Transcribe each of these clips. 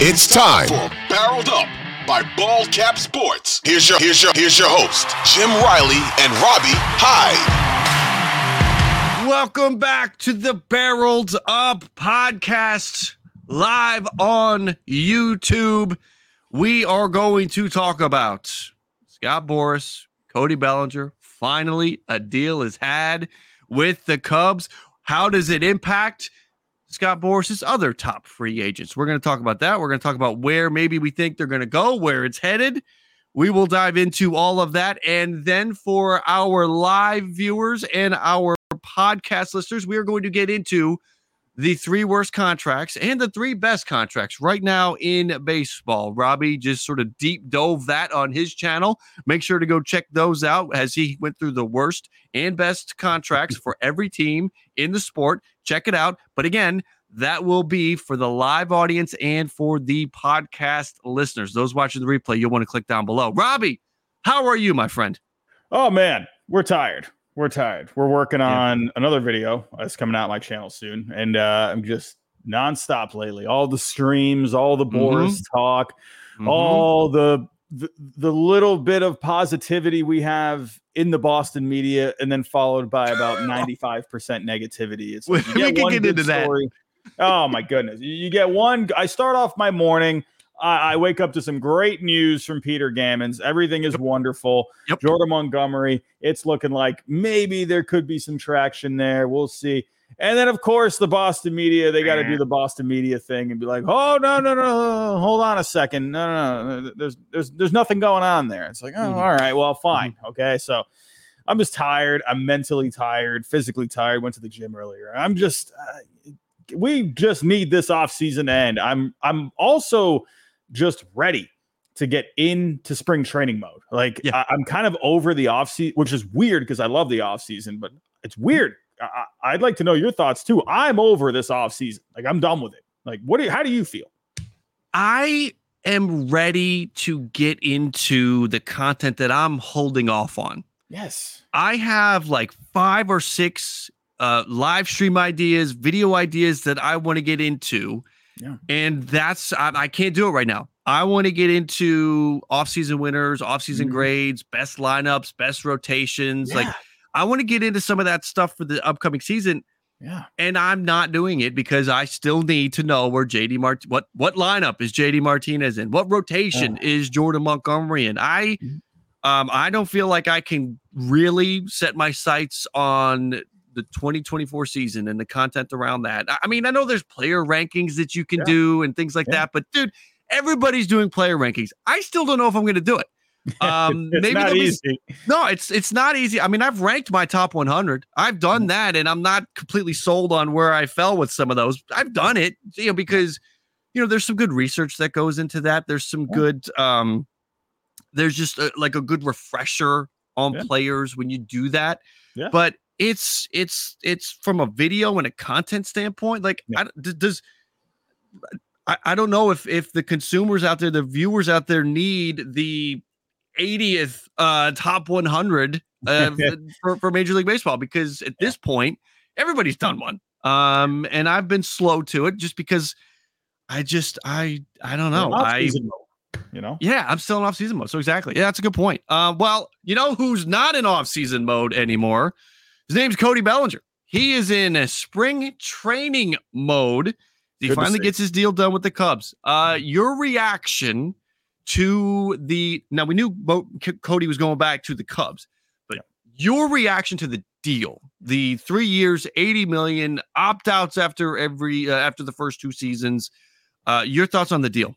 It's time for Barreled Up by Ball Cap Sports. Here's your here's your here's your host, Jim Riley and Robbie Hyde. Welcome back to the Barreled Up podcast live on YouTube. We are going to talk about Scott Boras, Cody Bellinger. Finally, a deal is had with the Cubs. How does it impact Scott Boras' other top free agents. We're going to talk about that. We're going to talk about where maybe we think they're going to go, where it's headed. We will dive into all of that. And then for our live viewers and our podcast listeners, we are going to get into the three worst contracts and the three best contracts right now in baseball. Robbie just sort of deep dove that on his channel. Make sure to go check those out as he went through the worst and best contracts for every team in the sport. Check it out. But again, that will be for the live audience and for the podcast listeners. Those watching the replay, you'll want to click down below. Robbie, how are you, my friend? Oh man, we're tired we're tired. We're working on yeah. another video that's coming out my channel soon, and uh, I'm just nonstop lately. All the streams, all the Boras mm-hmm. talk, mm-hmm. all the, the the little bit of positivity we have in the Boston media, and then followed by about 95 percent negativity. It's like we can get into story. that. Oh my goodness! You get one. I start off my morning I, I, wake up to some great news from Peter Gammons. Everything is wonderful. Yep. Jordan Montgomery, it's looking like maybe there could be some traction there. We'll see. And then, of course, the Boston media, they got to do the Boston media thing and be like, oh, no, no, no, hold on a second. No, no, no. There's, there's, there's nothing going on there. It's like, oh, mm-hmm. all right, well, fine. Mm-hmm. Okay. So I'm just tired. I'm mentally tired, physically tired. Went to the gym earlier. I'm just, uh, we just need this off season end. I'm, I'm also, just ready to get into spring training mode. Like yeah. I, am kind of over the off season, which is weird because I love the off season, but it's weird. I, would like to know your thoughts too. I'm over this off season. Like I'm done with it. Like what? Do you, how do you feel? I am ready to get into the content that I'm holding off on. Yes, I have like five or six uh, live stream ideas, video ideas that I want to get into yeah. And that's I, I, can't do it right now. I want to get into off-season winners, off-season mm-hmm. grades, best lineups, best rotations. Yeah. Like I want to get into some of that stuff for the upcoming season. Yeah. And I'm not doing it because I still need to know where JD Mart what what lineup is JD Martinez in? What rotation oh. is Jordan Montgomery in? I mm-hmm. um I don't feel like I can really set my sights on the 2024 season and the content around that. I mean, I know there's player rankings that you can yeah. do and things like yeah. that, but dude, everybody's doing player rankings. I still don't know if I'm going to do it. Um, it's maybe not easy. Be, no, it's it's not easy. I mean, I've ranked my top 100. I've done mm. that, and I'm not completely sold on where I fell with some of those. I've done it, you know, because you know there's some good research that goes into that. There's some good, um, there's just a, like a good refresher on yeah. players when you do that. Yeah. But it's it's it's from a video and a content standpoint. Like, yeah. I, does I, I don't know if if the consumers out there, the viewers out there, need the 80th uh, top 100 uh, for, for Major League Baseball because at this point everybody's done one. Um, and I've been slow to it just because I just I I don't know. I you know, yeah, I'm still in off season mode. So exactly, yeah, that's a good point. Uh, well, you know who's not in off season mode anymore? His name's Cody Bellinger. He is in a spring training mode. He Good finally gets his deal done with the Cubs. Uh, your reaction to the now we knew Bo, Cody was going back to the Cubs, but yeah. your reaction to the deal, the three years, eighty million opt outs after every uh, after the first two seasons. Uh, your thoughts on the deal?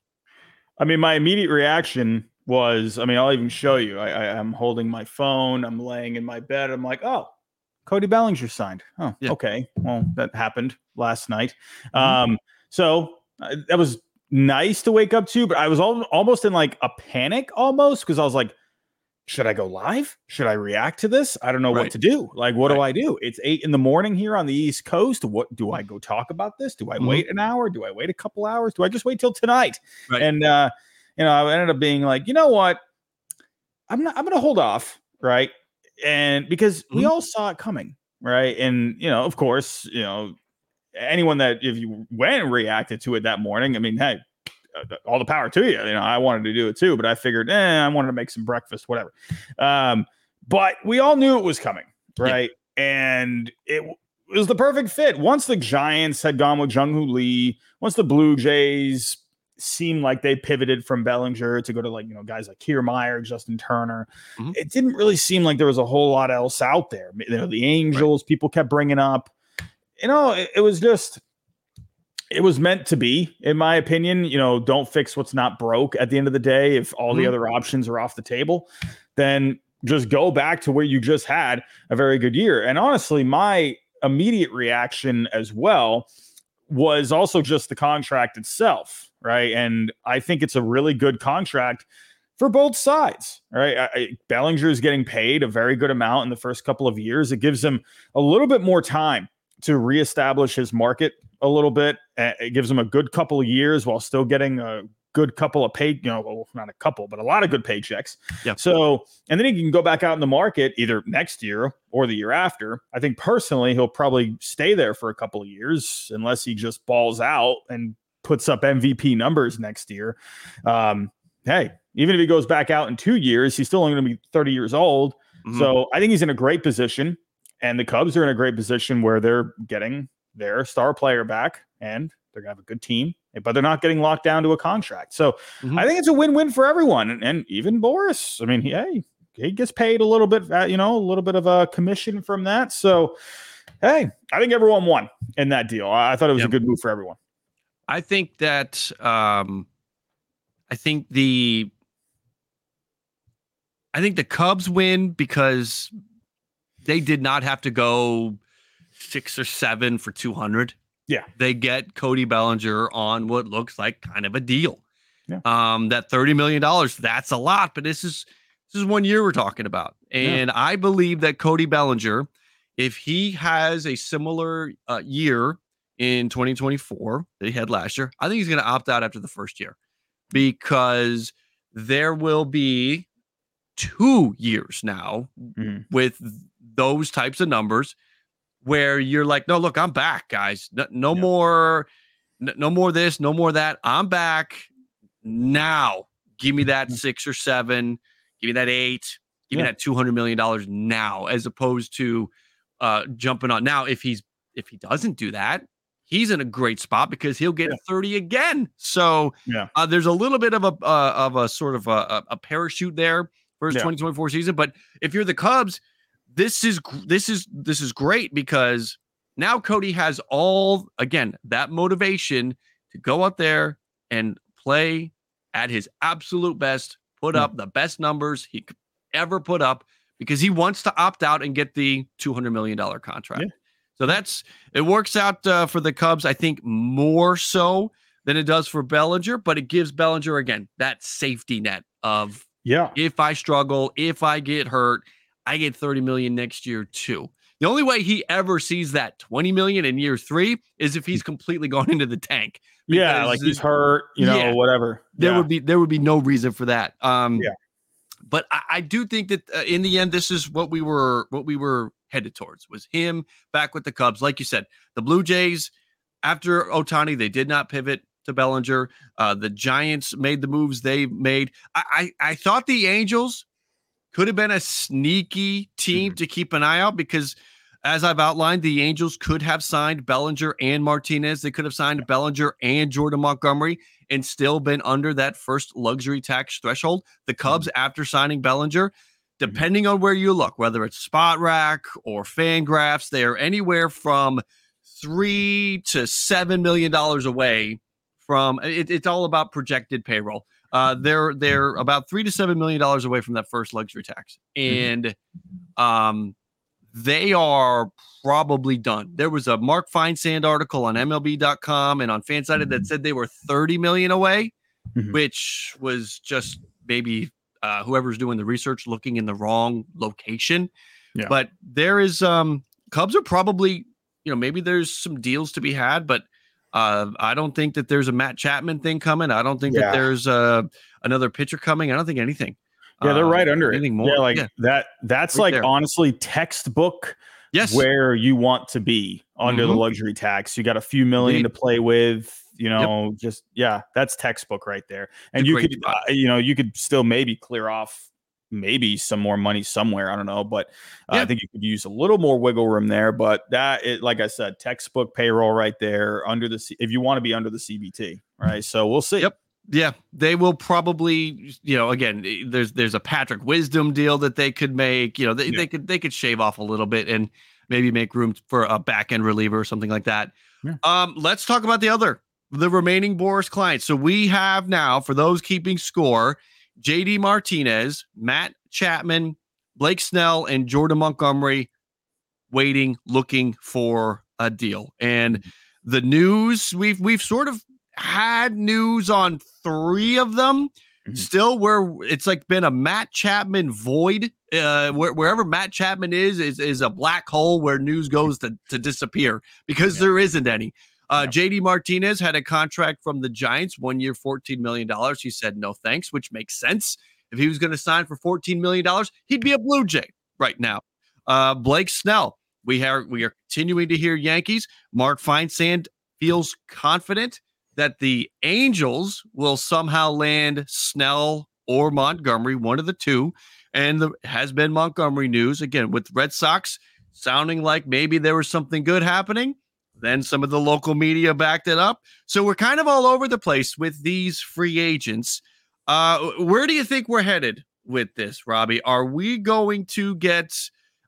I mean, my immediate reaction was, I mean, I'll even show you. I, I am holding my phone. I'm laying in my bed. I'm like, oh, Cody Bellinger signed. Oh, yeah. okay. Well, that happened last night. Mm-hmm. Um, so uh, that was nice to wake up to, but I was al- almost in like a panic almost because I was like, should I go live? Should I react to this? I don't know right. what to do. Like, what right. do I do? It's eight in the morning here on the East Coast. What do I go talk about this? Do I mm-hmm. wait an hour? Do I wait a couple hours? Do I just wait till tonight? Right. And uh, you know, I ended up being like, you know what? I'm not. I'm going to hold off, right? And because we all saw it coming, right? And you know, of course, you know, anyone that if you went and reacted to it that morning, I mean, hey, uh, all the power to you. You know, I wanted to do it too, but I figured, eh, I wanted to make some breakfast, whatever. Um, but we all knew it was coming, right? Yeah. And it, it was the perfect fit. Once the Giants had gone with Jung Hoo Lee, once the Blue Jays seemed like they pivoted from Bellinger to go to like, you know, guys like Kiermaier, Justin Turner. Mm-hmm. It didn't really seem like there was a whole lot else out there. You know, the Angels, right. people kept bringing up. You know, it, it was just it was meant to be, in my opinion. You know, don't fix what's not broke at the end of the day. If all mm-hmm. the other options are off the table, then just go back to where you just had a very good year. And honestly, my immediate reaction as well was also just the contract itself, right? And I think it's a really good contract for both sides, right? I, I, Bellinger is getting paid a very good amount in the first couple of years. It gives him a little bit more time to reestablish his market a little bit. It gives him a good couple of years while still getting a good couple of pay, you know, well, not a couple, but a lot of good paychecks. Yeah. So, and then he can go back out in the market either next year or the year after. I think personally, he'll probably stay there for a couple of years unless he just balls out and puts up MVP numbers next year. Um, hey, even if he goes back out in two years, he's still only going to be 30 years old. Mm-hmm. So I think he's in a great position. And the Cubs are in a great position where they're getting their star player back and they're going to have a good team, but they're not getting locked down to a contract. So mm-hmm. I think it's a win win for everyone. And, and, even Boras, I mean, he, hey, he gets paid a little bit, uh, you know, a little bit of a commission from that. So, hey, I think everyone won in that deal. I, I thought it was yep. a good move for everyone. I think that, um, I think the, I think the Cubs win because they did not have to go six or seven for 200. Yeah. They get Cody Bellinger on what looks like kind of a deal. Yeah. Um, that $30 million, that's a lot, but this is this is one year we're talking about. And yeah. I believe that Cody Bellinger, if he has a similar uh, year in 2024 that he had last year, I think he's going to opt out after the first year because there will be two years now mm-hmm. with those types of numbers where you're like, no, look, I'm back, guys. No, no yeah. more, no, no more this, no more that. I'm back now. Give me that mm-hmm. six or seven. Give me that eight. Give yeah. me that two hundred million dollars now, as opposed to uh, jumping on now. If he's if he doesn't do that, he's in a great spot because he'll get yeah. 30 again. So yeah. Uh, there's a little bit of a uh, of a sort of a, a parachute there for his yeah. 2024 season. But if you're the Cubs, this is this is this is great because now Cody has all again that motivation to go out there and play at his absolute best, put hmm. up the best numbers he could ever put up because he wants to opt out and get the $200 million contract. So that's it works out uh, for the Cubs, I think, more so than it does for Bellinger, but it gives Bellinger again that safety net of yeah, if I struggle, if I get hurt, I get 30 million next year too. The only way he ever sees that 20 million in year three is if he's completely gone into the tank. Yeah, like he's hurt, you know, yeah, whatever. There yeah. would be there would be no reason for that. Um, yeah. But I, I do think that uh, in the end, this is what we were what we were headed towards was him back with the Cubs. Like you said, the Blue Jays after Ohtani, they did not pivot to Bellinger. Uh, the Giants made the moves they made. I, I, I thought the Angels could have been a sneaky team mm-hmm. to keep an eye out because, as I've outlined, the Angels could have signed Bellinger and Martinez. They could have signed Bellinger and Jordan Montgomery and still been under that first luxury tax threshold. The Cubs, mm-hmm. after signing Bellinger, mm-hmm. depending on where you look, whether it's Spotrac or Fangraphs, they are anywhere from three to seven million dollars away from it, it's all about projected payroll. Uh, they're they're about three to seven million dollars away from that first luxury tax, mm-hmm. and um, they are probably done. There was a Mark Feinsand article on MLB.com and on Fansided that said they were 30 million away, mm-hmm. which was just maybe uh, whoever's doing the research looking in the wrong location. Yeah. But there is um Cubs are probably you know, maybe there's some deals to be had, but uh, I don't think that there's a Matt Chapman thing coming. I don't think yeah. that there's uh, another pitcher coming. I don't think anything. Yeah, they're uh, right under it. Anything more. Yeah, like yeah. that. That's right like there. honestly textbook. Yes, where you want to be under mm-hmm. the luxury tax. You got a few million Indeed. to play with. You know, yep. just yeah, that's textbook right there. And you could, uh, you know, you could still maybe clear off maybe some more money somewhere. I don't know, but uh, yeah. I think you could use a little more wiggle room there. But that, it, like I said, textbook payroll right there under the C- if you want to be under the CBT, right? So we'll see. Yep. Yeah, they will probably, you know, again, eh, there's there's a Patrick Wisdom deal that they could make. You know, they, yeah. they could they could shave off a little bit and maybe make room for a back end reliever or something like that. Yeah. Um, let's talk about the other the remaining Boras clients. So we have now, for those keeping score, JD Martinez, Matt Chapman, Blake Snell, and Jordan Montgomery waiting, looking for a deal. And mm-hmm. the news we've we've sort of had news on three of them. Mm-hmm. Still, where it's like been a Matt Chapman void. Uh, where, wherever Matt Chapman is, is is a black hole where news goes to, to disappear because yeah. there isn't any. Uh, JD Martinez had a contract from the Giants, one year, $14 million. He said no thanks, which makes sense. If he was going to sign for $14 million, he'd be a Blue Jay right now. Uh, Blake Snell, we are, we are continuing to hear Yankees. Mark Feinsand feels confident that the Angels will somehow land Snell or Montgomery, one of the two. And the has been Montgomery news again with Red Sox sounding like maybe there was something good happening. Then some of the local media backed it up. So we're kind of all over the place with these free agents. Uh, where do you think we're headed with this, Robbie? Are we going to get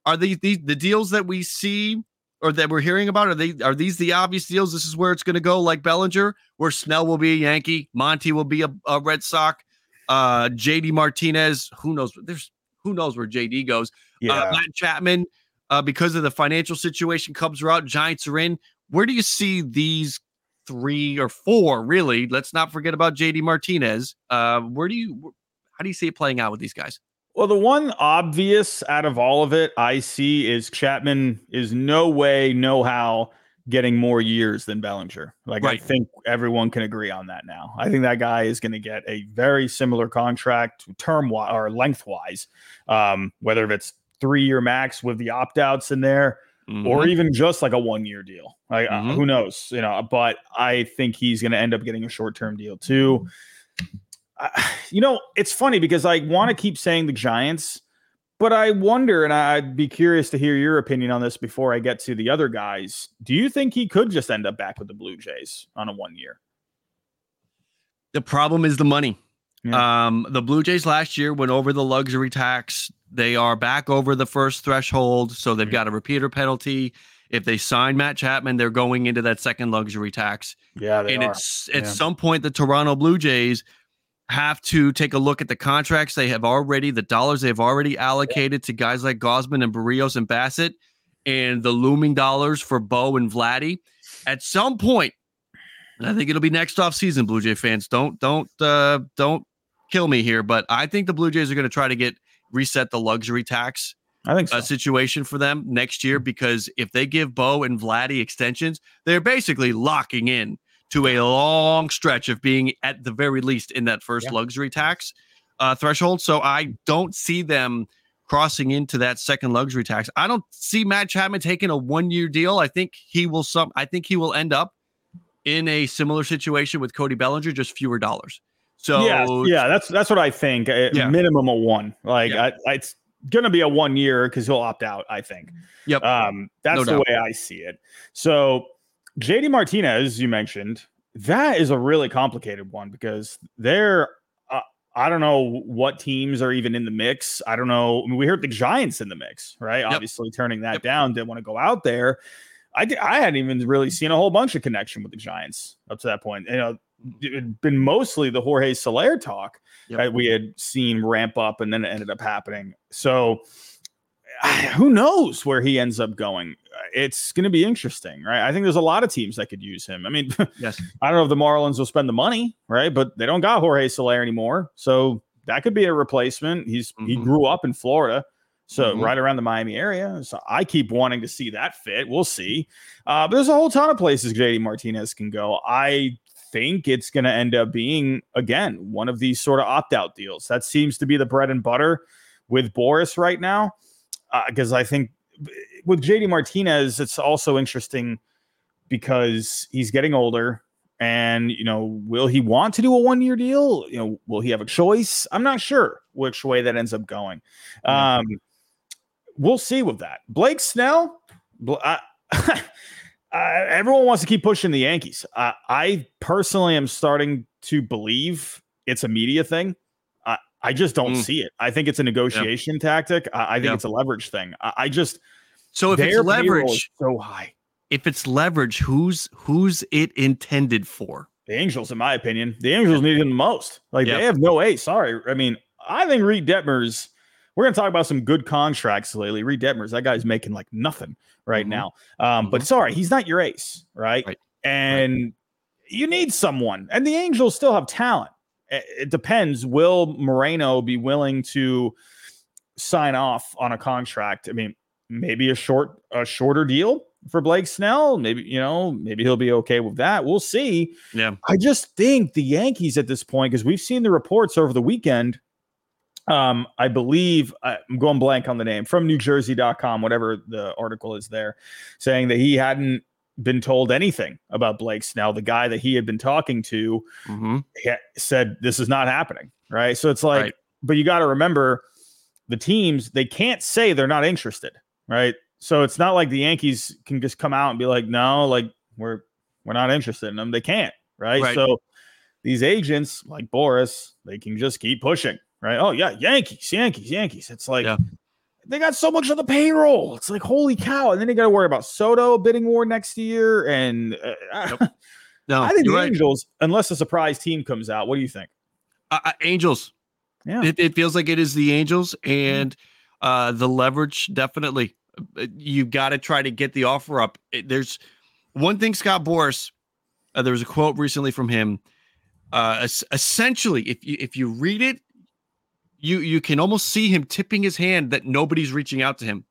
are these, these the deals that we see or that we're hearing about? Are they are these the obvious deals? This is where it's going to go, like Bellinger, where Snell will be a Yankee, Monty will be a, a Red Sox, uh, JD Martinez. Who knows? There's who knows where JD goes. Uh, yeah. Uh, Matt Chapman, uh, because of the financial situation, Cubs are out, Giants are in. Where do you see these three or four? Really, let's not forget about JD Martinez. Uh, where do you? How do you see it playing out with these guys? Well, the one obvious out of all of it I see is Chapman is no way, no how getting more years than Bellinger. Like right. I think everyone can agree on that now. I think that guy is going to get a very similar contract term or lengthwise, um, whether it's three year max with the opt outs in there mm-hmm. or even just like a one year deal. Like uh, mm-hmm. uh, who knows, you know? But I think he's going to end up getting a short term deal too. Uh, you know, it's funny because I want to keep saying the Giants, but I wonder, and I'd be curious to hear your opinion on this before I get to the other guys. Do you think he could just end up back with the Blue Jays on a one year? The problem is the money. Yeah. Um, the Blue Jays last year went over the luxury tax. They are back over the first threshold, so they've mm-hmm. got a repeater penalty. If they sign Matt Chapman, they're going into that second luxury tax. Yeah, and are. it's at some point the Toronto Blue Jays have to take a look at the contracts they have already, the dollars they've already allocated to guys like Gausman and Berrios and Bassitt, and the looming dollars for Bo and Vladdy. At some point, and I think it'll be next off season. Blue Jay fans, don't don't uh, don't kill me here, but I think the Blue Jays are going to try to get reset the luxury tax I think so. a situation for them next year because if they give Bo and Vladdy extensions, they're basically locking in to a long stretch of being at the very least in that first Yeah. luxury tax uh, threshold. So I don't see them crossing into that second luxury tax. I don't see Matt Chapman taking a one year deal. I think he will some. I think he will end up in a similar situation with Cody Bellinger, just fewer dollars. So yeah, yeah, that's that's what I think. Yeah. Minimum of one. Like Yeah. I, I, it's gonna be a one year because he'll opt out. I think. Yep. Um, that's No the doubt. way I see it. So, JD Martinez, you mentioned, that is a really complicated one because they're. Uh, I don't know what teams are even in the mix. I don't know. I mean, we heard the Giants in the mix, right? Obviously, turning that Yep. down, didn't want to go out there. I, I hadn't even really seen a whole bunch of connection with the Giants up to that point. You know, it had been mostly the Jorge Soler talk Yep. that we had seen ramp up and then it ended up happening. So who knows where he ends up going? It's going to be interesting, right? I think there's a lot of teams that could use him. I mean, yes, I don't know if the Marlins will spend the money, right? But they don't got Jorge Soler anymore. So that could be a replacement. He's he Mhm. grew up in Florida. So Mhm. right around the Miami area. So I keep wanting to see that fit. We'll see. Uh, but there's a whole ton of places JD Martinez can go. I think it's going to end up being again one of these sort of opt-out deals. That seems to be the bread and butter with Boras right now. Because I think with JD Martinez, it's also interesting because he's getting older and you know will he want to do a one year deal? You know will he have a choice? I'm not sure which way that ends up going. Um we'll see with that. Blake snell I, I- everyone wants to keep pushing the yankees. I i personally am starting to believe it's a media thing i, just don't Mm. see it i think it's a negotiation tactic i, I think Yeah. it's a leverage thing i, I just So if it's leverage, so high if it's leverage, who's who's it intended for? The Angels, in my opinion, the Angels need him the most. Like Yeah. they have no ace. Sorry, I mean, I think Reid Detmers. We're gonna talk about some good contracts lately. Reid Detmers, that guy's making like nothing right Mhm. now. Um, but Mhm. sorry, he's not your ace, right? Right. And you need someone. And the Angels still have talent. It, depends. Will Moreno be willing to sign off on a contract? I mean, maybe a short, a shorter deal for Blake Snell. Maybe you know, maybe he'll be okay with that. We'll see. Yeah. I just think the Yankees at this point, because we've seen the reports over the weekend. Um, I believe I'm going blank on the name from NewJersey.com, whatever the article is there, saying that he hadn't been told anything about Blake Snell. The guy that he had been talking to Mm-hmm. said this is not happening. Right. So it's like, Right. but you got to remember the teams, they can't say they're not interested. Right. So it's not like the Yankees can just come out and be like, no, like we're we're not interested in them. They can't. Right. Right. So these agents like Boras, they can just keep pushing. Right. Oh, yeah. Yankees, Yankees, Yankees. It's like Yeah. They got so much of the payroll. It's like, holy cow. And then they got to worry about Soto bidding war next year. And uh, No, I think the right. Angels, unless a surprise team comes out, what do you think? Uh, uh, Angels. Yeah. It, it feels like it is the Angels and uh, the leverage. Definitely, Uh, you got to try to get the offer up. It- there's one thing, Scott Boras. Uh, there was a quote recently from him. Uh, es- essentially, if you if you read it, you you can almost see him tipping his hand that nobody's reaching out to him.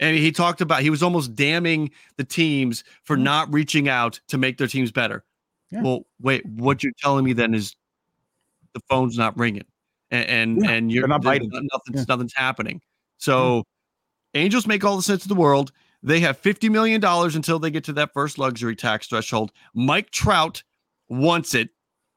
And he talked about he was almost damning the teams for Mhm. not reaching out to make their teams better. Yeah. Well, wait, what you're telling me then is the phone's not ringing, and and, Yeah, and you're not biting. Nothing's Yeah. nothing's happening. So, Angels make all the sense in the world. They have fifty million dollars until they get to that first luxury tax threshold. Mike Trout wants it.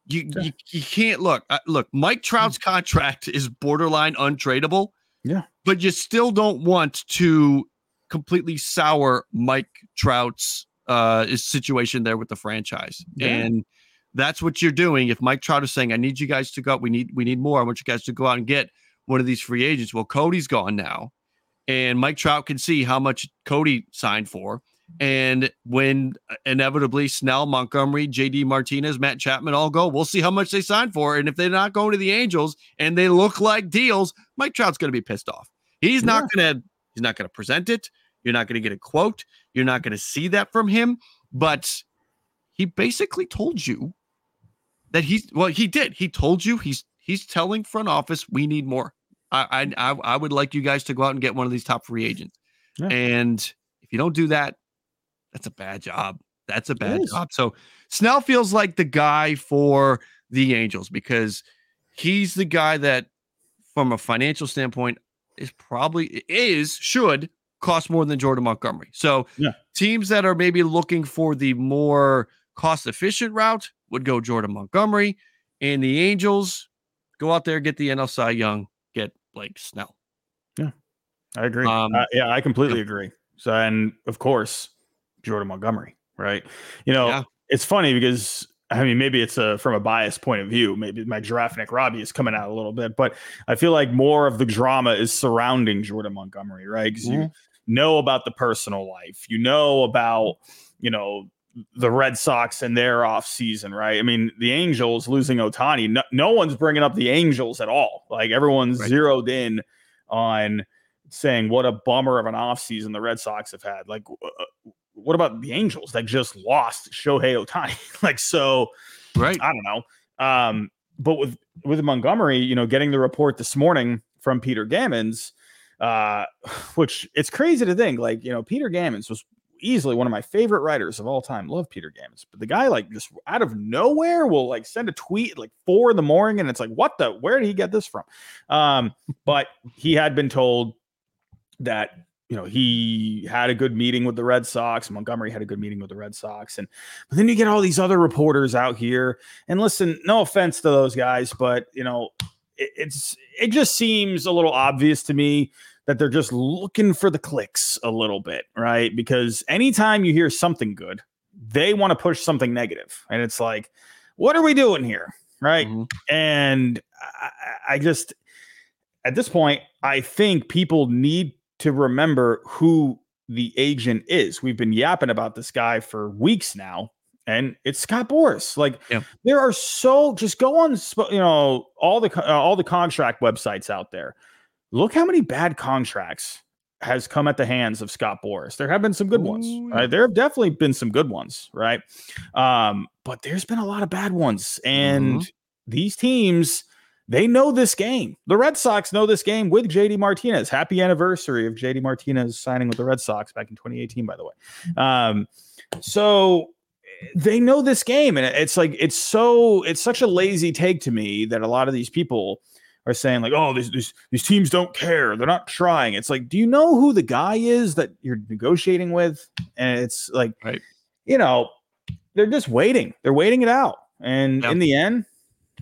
You Yeah. you, you can't look uh, look. Mike Trout's contract is borderline untradeable. Yeah. but you still don't want to completely sour Mike Trout's uh situation there with the franchise. Yeah. And that's what you're doing. If Mike Trout is saying, I need you guys to go, we need we need more. I want you guys to go out and get one of these free agents. Well, Cody's gone now. And Mike Trout can see how much Cody signed for. And when uh, inevitably Snell, Montgomery, JD Martinez, Matt Chapman all go, we'll see how much they signed for. And if they're not going to the Angels and they look like deals, Mike Trout's going to be pissed off. He's not going to he's not going to present it. You're not going to get a quote. You're not going to see that from him. But he basically told you that he's well, he did. He told you he's he's telling front office we need more. I, I I would like you guys to go out and get one of these top free agents. Yeah. And if you don't do that, that's a bad job. That's a bad job. So Snell feels like the guy for the Angels because he's the guy that, from a financial standpoint, is probably is should cost more than Jordan Montgomery. So yeah. teams that are maybe looking for the more cost efficient route would go Jordan Montgomery, and the Angels go out there get the NL Cy Young, get Blake Snell. Yeah, I agree. Um, uh, yeah, I completely yeah. agree. So, and of course, Jordan Montgomery, right? You know, yeah. it's funny because I mean, maybe it's a from a biased point of view. Maybe my giraffe Nick Robbie is coming out a little bit, but I feel like more of the drama is surrounding Jordan Montgomery, right? Because mm-hmm. you know about the personal life, you know about you know the Red Sox and their off season, right? I mean, the Angels losing Ohtani. no, no one's bringing up the Angels at all. Like everyone's right. zeroed in on saying what a bummer of an off season the Red Sox have had. Like, uh, what about the Angels that just lost Shohei Ohtani? like, so, right? I don't know. Um, but with with Montgomery, you know, getting the report this morning from Peter Gammons, uh, which it's crazy to think, like, you know, Peter Gammons was easily one of my favorite writers of all time. Love Peter Gammons, but the guy like just out of nowhere will like send a tweet like four in the morning, and it's like, what the? Where did he get this from? Um, but he had been told that you know he had a good meeting with the Red Sox. Montgomery had a good meeting with the Red Sox, and but then you get all these other reporters out here. And listen, no offense to those guys, but you know it, it's it just seems a little obvious to me that they're just looking for the clicks a little bit, right? Because anytime you hear something good, they want to push something negative. and it's like, what are we doing here, right? Mm-hmm. And I, I just at this point, I think people need to remember who the agent is. We've been yapping about this guy for weeks now, and it's Scott Boras. Like yeah. there are so just go on, you know, all the uh, all the contract websites out there. Look how many bad contracts has come at the hands of Scott Boras. There have been some good Ooh, ones. Right? There have definitely been some good ones, right? Um, but there's been a lot of bad ones, and mm-hmm. these teams they know this game. The Red Sox know this game with JD Martinez. Happy anniversary of JD Martinez signing with the Red Sox back in 2018, by the way. Um, so they know this game, and it's like it's so it's such a lazy take to me that a lot of these people are saying like, oh, these, these these teams don't care, they're not trying. It's like, do you know who the guy is that you're negotiating with? And it's like, right. you know, they're just waiting. They're waiting it out, and in the end,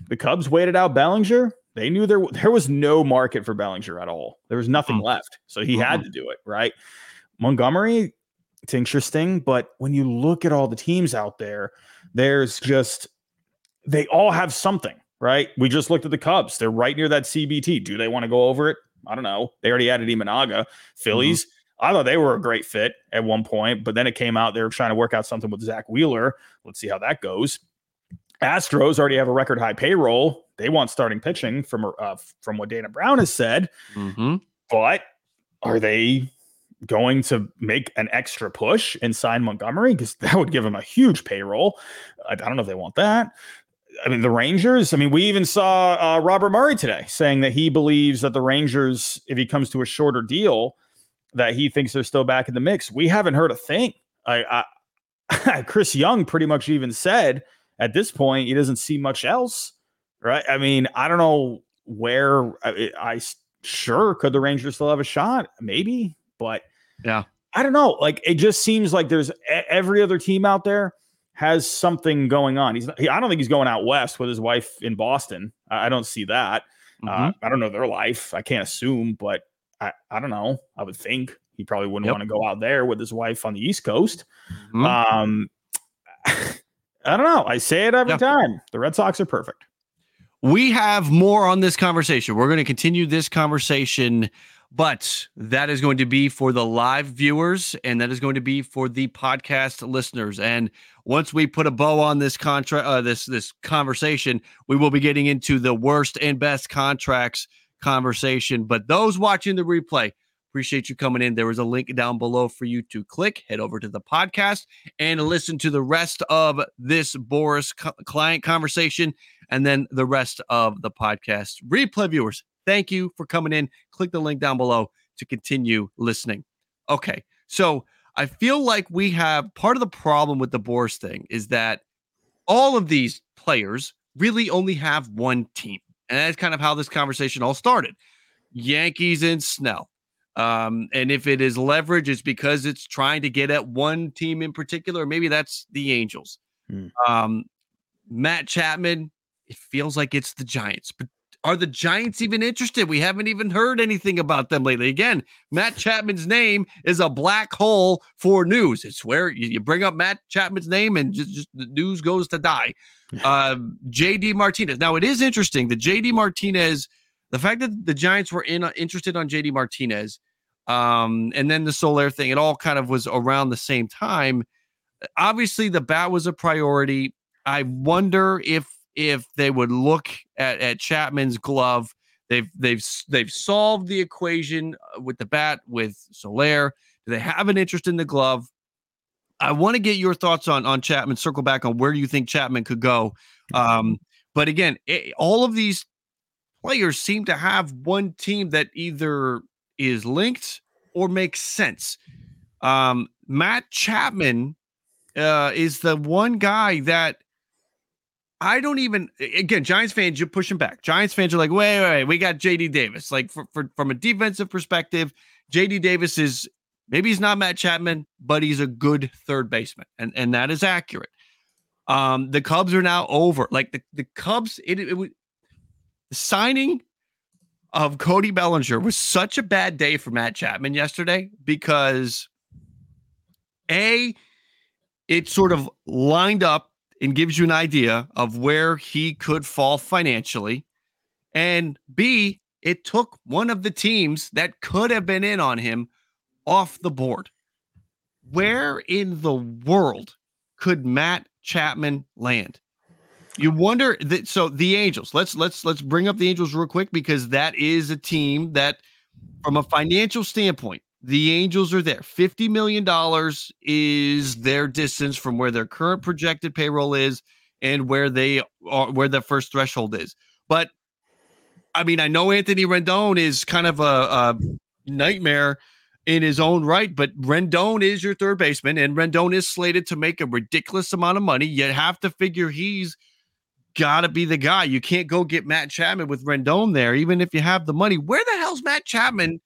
the Cubs waited out Bellinger. They knew there there was no market for Bellinger at all. There was nothing mm-hmm. left, so he mm-hmm. had to do it. Right, Montgomery. It's interesting, but when you look at all the teams out there, there's just they all have something. Right. We just looked at the Cubs. They're right near that CBT. Do they want to go over it? I don't know. They already added Imanaga. Phillies. Mm-hmm. I thought they were a great fit at one point, but then it came out they were trying to work out something with Zack Wheeler. Let's see how that goes. Astros already have a record high payroll. They want starting pitching from uh, from what Dana Brown has said. Mm-hmm. But are they going to make an extra push and sign Montgomery? Because that would give them a huge payroll. I, I, don't know if they want that. I mean, the Rangers. I mean, we even saw uh, Robert Murray today saying that he believes that the Rangers, if he comes to a shorter deal, that he thinks they're still back in the mix. We haven't heard a thing. I, I Chris Young pretty much even said at this point, he doesn't see much else, right? I mean, I don't know where I, I sure could the Rangers still have a shot, maybe, but yeah, I don't know. Like it just seems like there's every other team out there has something going on. He's he, I don't think he's going out west with his wife in Boston. I, I don't see that. Uh, mm-hmm. Uh, I don't know their life. I can't assume, but I, I don't know. I would think he probably wouldn't yep. want to go out there with his wife on the East Coast. Mm-hmm. Um, I don't know. I say it every yeah. time. The Red Sox are perfect. We have more on this conversation. We're going to continue this conversation, but that is going to be for the live viewers and that is going to be for the podcast listeners. And once we put a bow on this contract, uh, this this conversation, we will be getting into the worst and best contracts conversation. But those watching the replay, Appreciate you coming in. There is a link down below for you to click, head over to the podcast, and listen to the rest of this Boras co- client conversation and then the rest of the podcast. Replay viewers, Thank you for coming in. Click the link down below to continue listening. Okay. So I feel like we have part of the problem with the Boras thing is that all of these players really only have one team. And that's kind of how this conversation all started. Yankees and Snell. Um, and if it is leverage, it's because it's trying to get at one team in particular. Maybe that's the Angels. Hmm. Um, Matt Chapman, it feels like it's the Giants, but are the Giants even interested? We haven't even heard anything about them lately. Again, Matt Chapman's name is a black hole for news. It's where you, bring up Matt Chapman's name and just, just the news goes to die. Uh, JD Martinez. Now, it is interesting that JD Martinez, the fact that the Giants were in, uh, interested on JD Martinez, um, and then the Soler thing, it all kind of was around the same time. Obviously, the bat was a priority. I wonder if if they would look at, at Chapman's glove. They've they've they've solved the equation uh, with the bat with Soler. Do they have an interest in the glove? I want to get your thoughts on on Chapman. Circle back on where you think Chapman could go. Um, but again, it, all of these players seem to have one team that either is linked or makes sense. Um, Matt Chapman uh, is the one guy that I don't even again Giants fans you're pushing back. Giants fans are like, wait, wait, wait we got JD Davis. Like for, for from a defensive perspective, JD Davis is maybe he's not Matt Chapman, but he's a good third baseman, and and that is accurate. Um, the Cubs are now over. Like the the Cubs, it, it, it the signing of Cody Bellinger was such a bad day for Matt Chapman yesterday because a it sort of lined up and gives you an idea of where he could fall financially. And B, it took one of the teams that could have been in on him off the board. Where in the world could Matt Chapman land? You wonder that so the Angels. Let's let's let's bring up the Angels real quick because that is a team that from a financial standpoint the Angels are there. $50 million is their distance from where their current projected payroll is and where they are, where the first threshold is. But I mean, I know Anthony Rendon is kind of a, a nightmare in his own right, but Rendon is your third baseman, and Rendon is slated to make a ridiculous amount of money. You have to figure he's got to be the guy. You can't go get Matt Chapman with Rendon there, even if you have the money. Where the hell's Matt Chapman?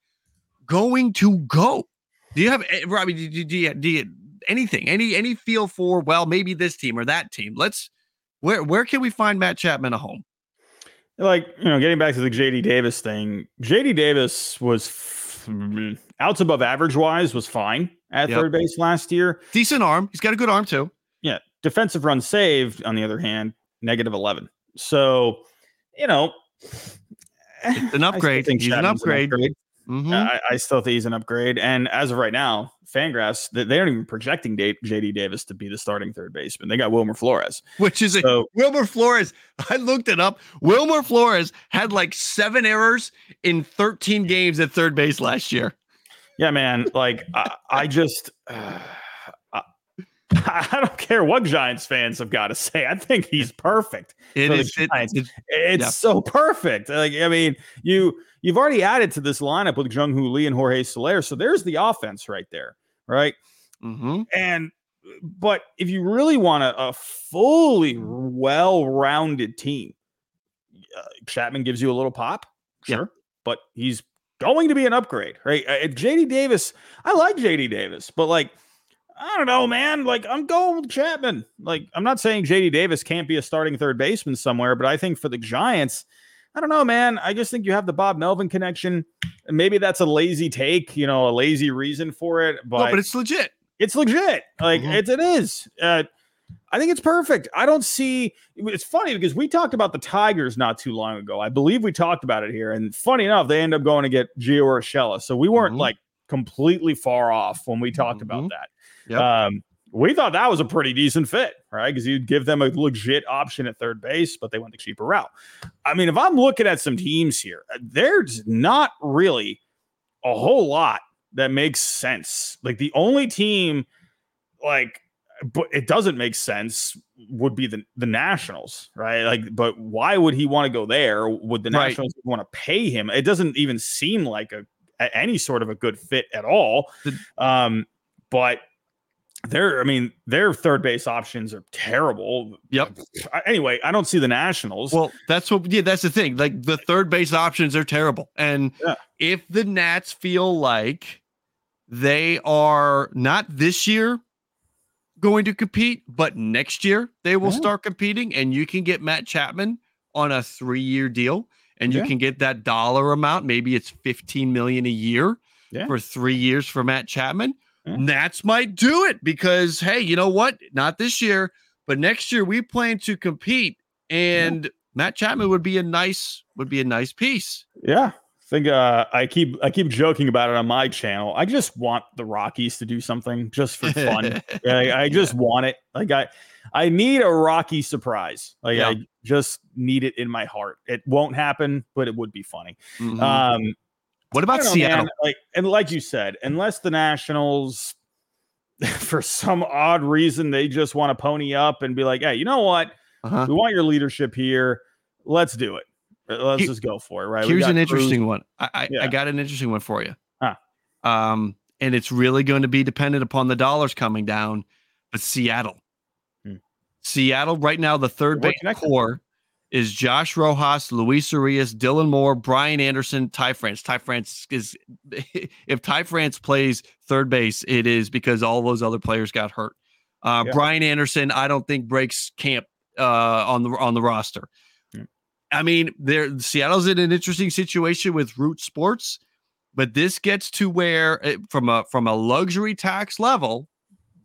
going to go? Do you have eh, Robbie? Do you, do you, do you anything any any feel for well maybe this team or that team? Let's where where can we find Matt Chapman a home? Like you know, getting back to the JD Davis thing, JD Davis was f- outs above average wise was fine at yep. third base last year. Decent arm. He's got a good arm too. Yeah. Defensive run saved, on the other hand, negative eleven. So, you know, it's an upgrade. He's an upgrade. an upgrade. Mm-hmm. I, I, still think he's an upgrade. And as of right now, Fangraphs they aren't even projecting JD Davis to be the starting third baseman. They got Wilmer Flores, which is so, a, Wilmer Flores. I looked it up. Wilmer Flores had like seven errors in 13 games at third base last year. Yeah, man. Like I, I just. Uh, I don't care what Giants fans have got to say. I think he's perfect. It is. It, it's, it's yeah. so perfect. Like I mean, you you've already added to this lineup with Jung Hoo Lee and Jorge Soler, so there's the offense right there, right? Mm-hmm. And but if you really want a, a fully well-rounded team, uh, Chapman gives you a little pop, sure, yeah. but he's going to be an upgrade, right? Uh, JD Davis, I like JD Davis, but like I don't know, man. Like I'm going with Chapman. Like I'm not saying JD Davis can't be a starting third baseman somewhere, but I think for the Giants, I don't know, man. I just think you have the Bob Melvin connection. And maybe that's a lazy take, you know, a lazy reason for it. But, no, but it's legit. It's legit. Like mm-hmm. it, it is. Uh, I think it's perfect. I don't see. It's funny because we talked about the Tigers not too long ago. I believe we talked about it here, and funny enough, they end up going to get Gio Urshela. So we weren't mm-hmm. like completely far off when we talked mm-hmm. about that. Yep. Um, we thought that was a pretty decent fit, right? Because you'd give them a legit option at third base, but they went the cheaper route. I mean, if I'm looking at some teams here, uh, there's not really a whole lot that makes sense. Like the only team, like but it doesn't make sense would be the, the nationals right like but why would he want to go there would the Right. nationals want to pay him it doesn't even seem like a, any sort of a good fit at all um but their i mean their third base options are terrible Yep. Anyway i don't see the nationals Well, that's what yeah, that's the thing. Like the third base options are terrible. And Yeah. if the Nats feel like they are not this year going to compete, but next year they will Yeah. start competing and you can get Matt Chapman on a 3-year deal and you Yeah. can get that dollar amount, maybe it's 15 million a year for 3 years for Matt Chapman. Yeah. Nats might do it because hey, you know what? Not this year, but next year we plan to compete and Matt Chapman would be a nice would be a nice piece. Yeah. I think uh, I keep I keep joking about it on my channel. I just want the Rockies to do something just for fun. I, I just want it. Like I I need a Rocky surprise. Like Yeah. I just need it in my heart. It won't happen, but it would be funny. Mhm. Um what about know, Seattle? man. Like and like you said, unless the Nationals for some odd reason they just want to pony up and be like, "Hey, you know what? Uh-huh. We want your leadership here. Let's do it. Uh, Let's Here- just go for it." Right? Here's an Cruz. interesting one. I, I, I got an interesting one for you. Huh. Um, and it's really going to be dependent upon the dollars coming down. But Seattle, Hmm. Seattle right now, the third base core is Josh Rojas, Luis Urías, Dylan Moore, Brian Anderson, Ty France. Ty France is if Ty France plays third base, it is because all those other players got hurt. Uh, Yeah. Brian Anderson, I don't think breaks camp uh, on the on the roster. Hmm. I mean, there Seattle's in an interesting situation with Root Sports, but this gets to where uh, from a from a luxury tax level,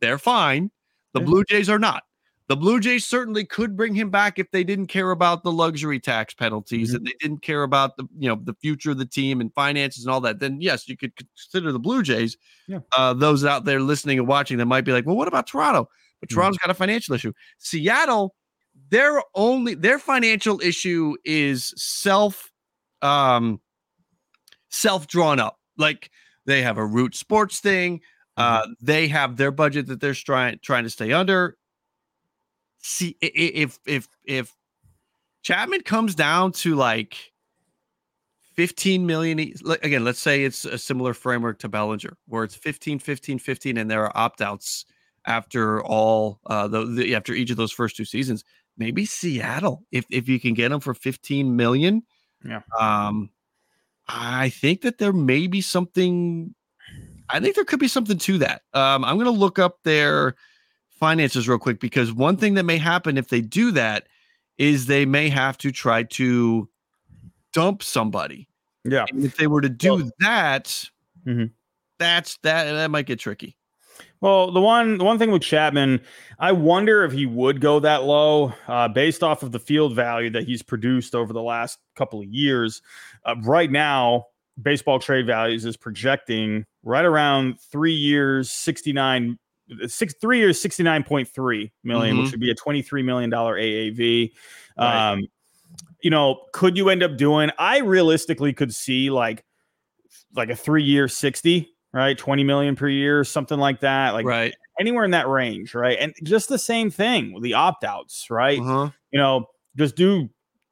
they're fine. The Yeah. Blue Jays are not. The Blue Jays certainly could bring him back if they didn't care about the luxury tax penalties Mm-hmm. and they didn't care about the you know the future of the team and finances and all that. Then yes, you could consider the Blue Jays. Yeah. Uh, those out there listening and watching that might be like, well, what about Toronto? But Mhm. Toronto's got a financial issue. Seattle, their only their financial issue is self um self drawn up. Like they have a root sports thing. Uh they have their budget that they're trying trying to stay under. See if if if Chapman comes down to like 15 million again let's say it's a similar framework to Bellinger where it's 15 15 15 and there are opt-outs after all uh the, the after each of those first two seasons maybe Seattle if if you can get them for 15 million Yeah. um I think that there may be something I think there could be something to that um I'm going to look up their finances real quick because one thing that may happen if they do that is they may have to try to dump somebody Yeah. and if they were to do Well- that, Mhm. that's that that might get tricky. Well, the one the one thing with Chapman, I wonder if he would go that low, uh, based off of the field value that he's produced over the last couple of years. Uh, right now, baseball trade values is projecting right around three years, sixty nine. Six three years, sixty nine point three million, which Mhm. would be a twenty three million dollar AAV. Right. Um, you know, could you end up doing? I realistically could see like like a three year sixty, right, twenty million per year, something like that. Like right. anywhere in that range, right? And just the same thing with the opt outs, right? Uh-huh. You know, just do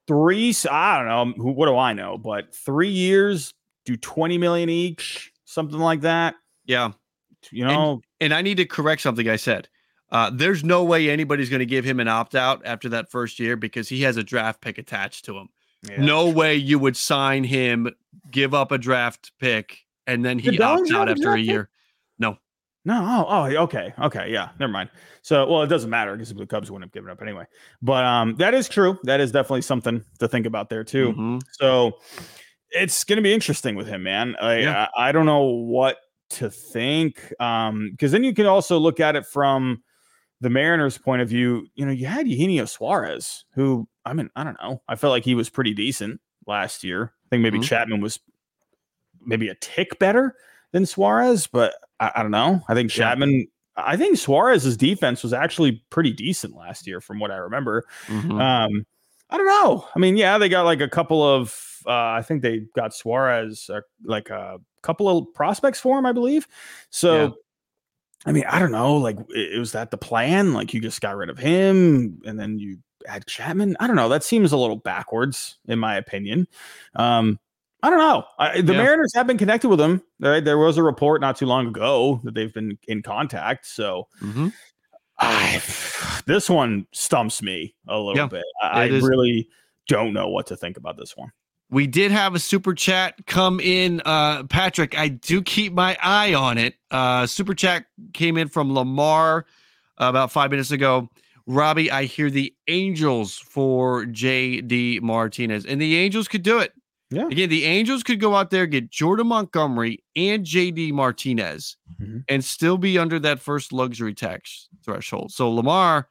three. I don't know. Who, what do I know? But three years, do 20 million each, something like that. Yeah. You know, And I need to correct something I said. Uh, there's no way anybody's going to give him an opt out after that first year because he has a draft pick attached to him. Yeah. No way you would sign him, give up a draft pick, and then he Bellinger opts out after a draft pick? year. No. Oh, oh, okay. Okay. Yeah. Never mind. So, well, it doesn't matter because the Cubs wouldn't have given up anyway. But um, that is true. That is definitely something to think about there, too. Mhm. So it's going to be interesting with him, man. I, Yeah. I I don't know what to think. Um, because then you can also look at it from the Mariners' point of view. You know, you had Eugenio Suarez, who I mean, I don't know. I felt like he was pretty decent last year. I think maybe Mhm. Chapman was maybe a tick better than Suarez, but I, I don't know. I think Yeah. Chapman. I think Suarez's defense was actually pretty decent last year, from what I remember. Mhm. Um, I don't know. I mean, yeah, they got like a couple of. Uh, I think they got Suarez uh, like a couple of prospects for him, I believe. So, I mean, I don't know. Like, it, was that the plan? Like, you just got rid of him and then you add Chapman? I don't know. That seems a little backwards, in my opinion. Um, I don't know. I, the yeah. Mariners have been connected with him. Right? There was a report not too long ago that they've been in contact. So, mm-hmm. I, this one stumps me a little yeah, bit. I, I really don't know what to think about this one. We did have a super chat come in. Uh, Patrick, I do keep my eye on it. Uh, super chat came in from Lamar about five minutes ago. Robbie, I hear the Angels for JD Martinez, and the Angels could do it. Yeah. Again, the Angels could go out there, get Jordan Montgomery and JD Martinez, mm-hmm. and still be under that first luxury tax threshold. So, Lamar,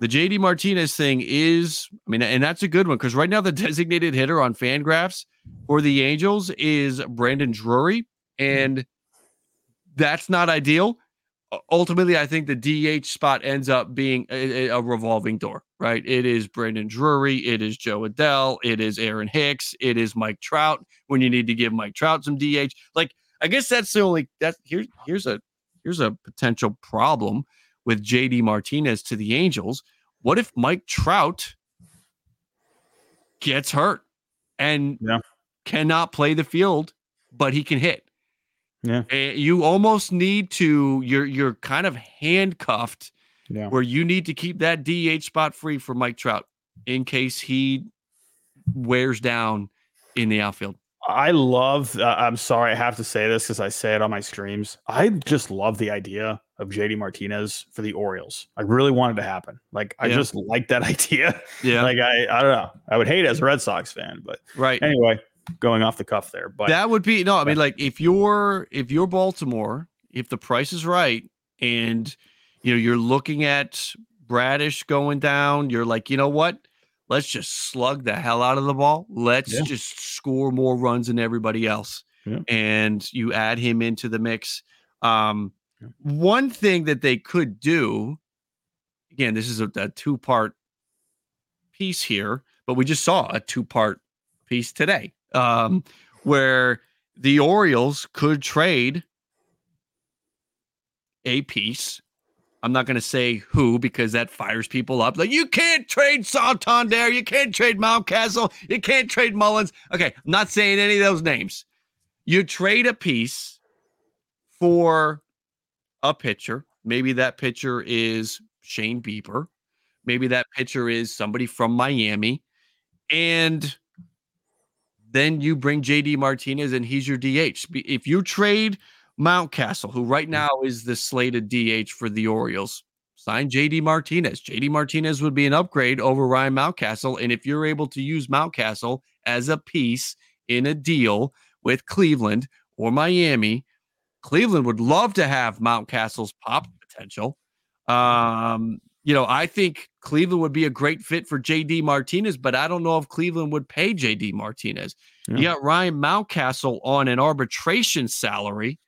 the JD Martinez thing is, I mean, and that's a good one because right now the designated hitter on Fangraphs for the Angels is Brandon Drury, and that's not ideal. Ultimately, I think the DH spot ends up being a, a revolving door, right? It is Brandon Drury, it is Jo Adell, it is Aaron Hicks, it is Mike Trout when you need to give Mike Trout some DH. Like, I guess that's the only that here's here's a here's a potential problem with JD Martinez to the Angels. What if Mike Trout gets hurt and yeah. cannot play the field, but he can hit? Yeah. You almost need to you're you're kind of handcuffed yeah. where you need to keep that DH spot free for Mike Trout in case he wears down in the outfield. I love. Uh, I'm sorry, I have to say this because I say it on my streams. I just love the idea of JD Martinez for the Orioles. I really wanted to happen. Like I yeah. just like that idea. Yeah. like I, I don't know. I would hate it as a Red Sox fan, but right. Anyway, going off the cuff there, but that would be no. I mean, like if you're if you're Baltimore, if the price is right, and you know you're looking at Bradish going down, you're like, you know what? let's just slug the hell out of the ball. Let's yeah. just score more runs than everybody else. Yeah. And you add him into the mix. Um, yeah. One thing that they could do, again, this is a, a two part piece here, but we just saw a two part piece today um, where the Orioles could trade a piece I'm not going to say who because that fires people up. Like, you can't trade Santander. You can't trade Mountcastle. You can't trade Mullins. Okay, I'm not saying any of those names. You trade a piece for a pitcher. Maybe that pitcher is Shane Bieber. Maybe that pitcher is somebody from Miami. And then you bring JD Martinez and he's your DH. If you trade Mountcastle, who right mm. now is the slated DH for the Orioles. Sign JD Martinez. JD Martinez would be an upgrade over Ryan Mountcastle. And if you're able to use Mountcastle as a piece in a deal with Cleveland or Miami, Cleveland would love to have Mountcastle's pop potential. Um, you know, I think Cleveland would be a great fit for JD Martinez, but I don't know if Cleveland would pay JD Martinez. Yeah. You got Ryan Mountcastle on an arbitration salary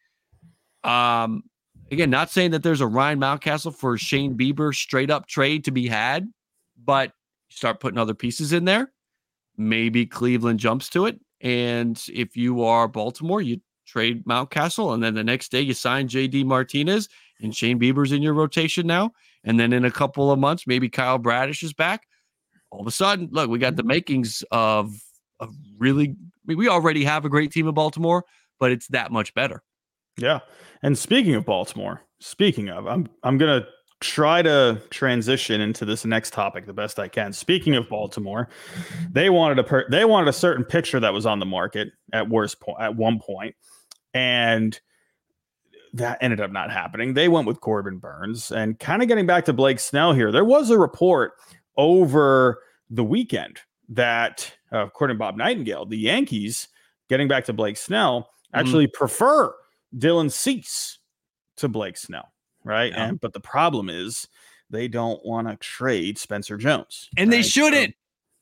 um, again, not saying that there's a Ryan Mountcastle for Shane Bieber straight up trade to be had, but start putting other pieces in there. Maybe Cleveland jumps to it. And if you are Baltimore, you trade Mountcastle, and then the next day you sign JD Martinez and Shane Bieber's in your rotation now. And then in a couple of months, maybe Kyle Bradish is back. All of a sudden, look, we got the mm-hmm. makings of a really. I mean, we already have a great team in Baltimore, but it's that much better. Yeah. And speaking of Baltimore, speaking of, I'm I'm gonna try to transition into this next topic the best I can. Speaking of Baltimore, they wanted a per- they wanted a certain picture that was on the market at worst point at one point, and that ended up not happening. They went with Corbin Burnes and kind of getting back to Blake Snell here. There was a report over the weekend that, uh, according to Bob Nightingale, the Yankees, getting back to Blake Snell, mm-hmm. actually mm. prefer Dylan Cease to Blake Snell, right? Yeah. And but the problem is they don't want to trade Spencer Jones, and right? they shouldn't. So,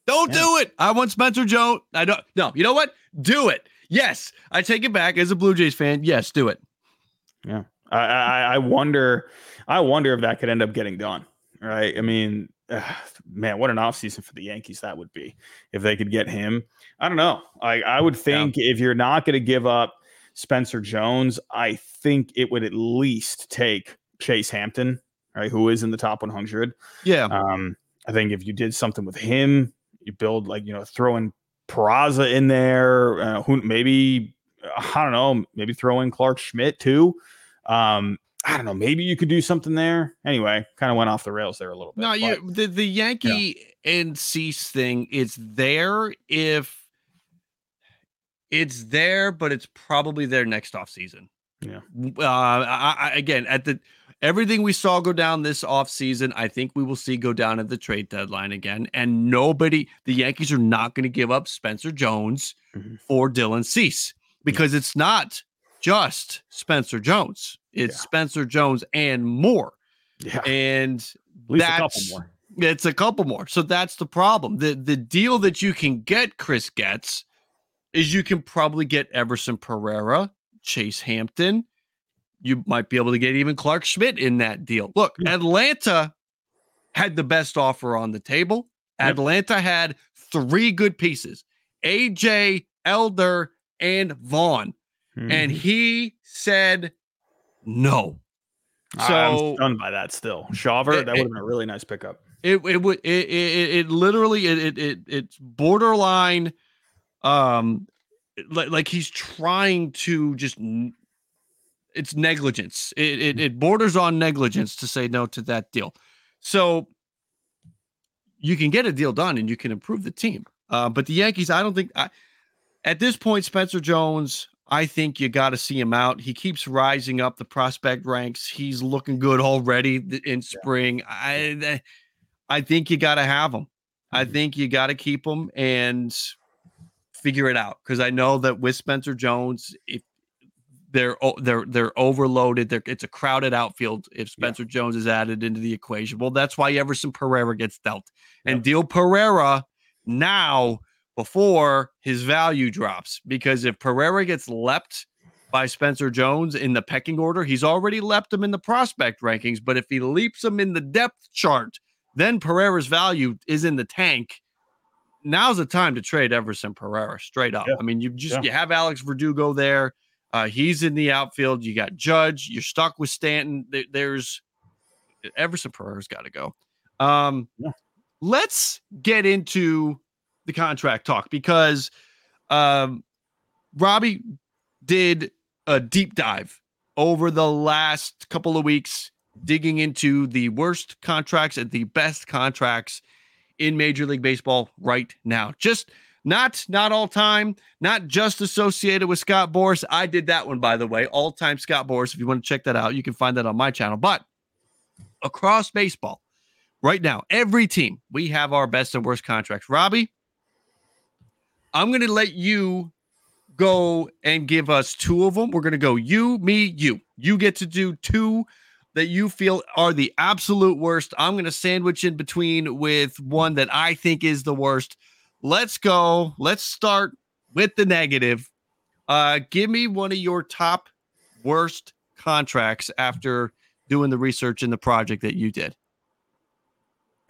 don't yeah. do it. I want Spencer Jones. I don't. No, you know what? Do it. Yes, I take it back as a Blue Jays fan. Yes, do it. Yeah, I, I, I wonder. I wonder if that could end up getting done. Right. I mean, uh, man, what an offseason for the Yankees that would be if they could get him. I don't know. I I would think yeah. if you're not going to give up Spencer Jones, I think it would at least take Chase Hampton, right, who is in the top 100. Yeah. Um, I think if you did something with him, you build like you know throwing Peraza in there, uh, who maybe I don't know, maybe throw in Clarke Schmidt too. Um, I don't know, maybe you could do something there. Anyway, kind of went off the rails there a little bit. No, you the the Yankee yeah. and Cease thing, it's there if it's there, but it's probably there next off season. Yeah. Uh, I, I, again, at the everything we saw go down this off season, I think we will see go down at the trade deadline again. And nobody, the Yankees are not going to give up Spencer Jones mm-hmm. for Dylan Cease because it's not just Spencer Jones, it's yeah. Spencer Jones and more. Yeah. And At least a couple more. It's a couple more. So that's the problem. The the deal that you can get Chris gets is you can probably get Everson Pereira, Chase Hampton, you might be able to get even Clarke Schmidt in that deal. Look, Atlanta had the best offer on the table. Yep. Atlanta had three good pieces AJ, Elder, and Vaughn. Mm-hmm. And he said no. So I'm stunned by that still. Shawver, it, that would have been a really nice pickup. It it would it, it, it literally it, it it it's borderline um like, like he's trying to just it's negligence. It, it, it borders on negligence to say no to that deal. So you can get a deal done and you can improve the team. Uh, but the Yankees, I don't think I, at this point, Spencer Jones, I think you got to see him out. He keeps rising up the prospect ranks. He's looking good already in spring. Yeah. I, I think you got to have him. I mm-hmm. think you got to keep him and figure it out because I know that with Spencer Jones, if they're they're they're overloaded. They're, it's a crowded outfield if Spencer yeah. Jones is added into the equation. Well, that's why Everson Pereira gets dealt and yep. deal Pereira now before his value drops because if Pereira gets leapt by Spencer Jones in the pecking order, he's already leapt him in the prospect rankings. But if he leaps him in the depth chart, then Pereira's value is in the tank. Now's the time to trade Everson Pereira straight up. Yeah. I mean, you just yeah. you have Alex Verdugo there uh, he's in the outfield. You got Judge. You're stuck with Stanton. There, there's Everson Pereira's got to go. Um, yeah. Let's get into the contract talk because um, Robbie did a deep dive over the last couple of weeks, digging into the worst contracts and the best contracts in Major League Baseball right now. Just not not all time, not just associated with Scott Boras. I did that one by the way, all time Scott Boras. If you want to check that out, you can find that on my channel. But across baseball, right now, every team we have our best and worst contracts. Robbie, I'm going to let you go and give us two of them. We're going to go you, me, you. You get to do two that you feel are the absolute worst. I'm going to sandwich in between with one that I think is the worst let's go. Let's start with the negative. Uh, give me one of your top worst contracts after doing the research in the project that you did.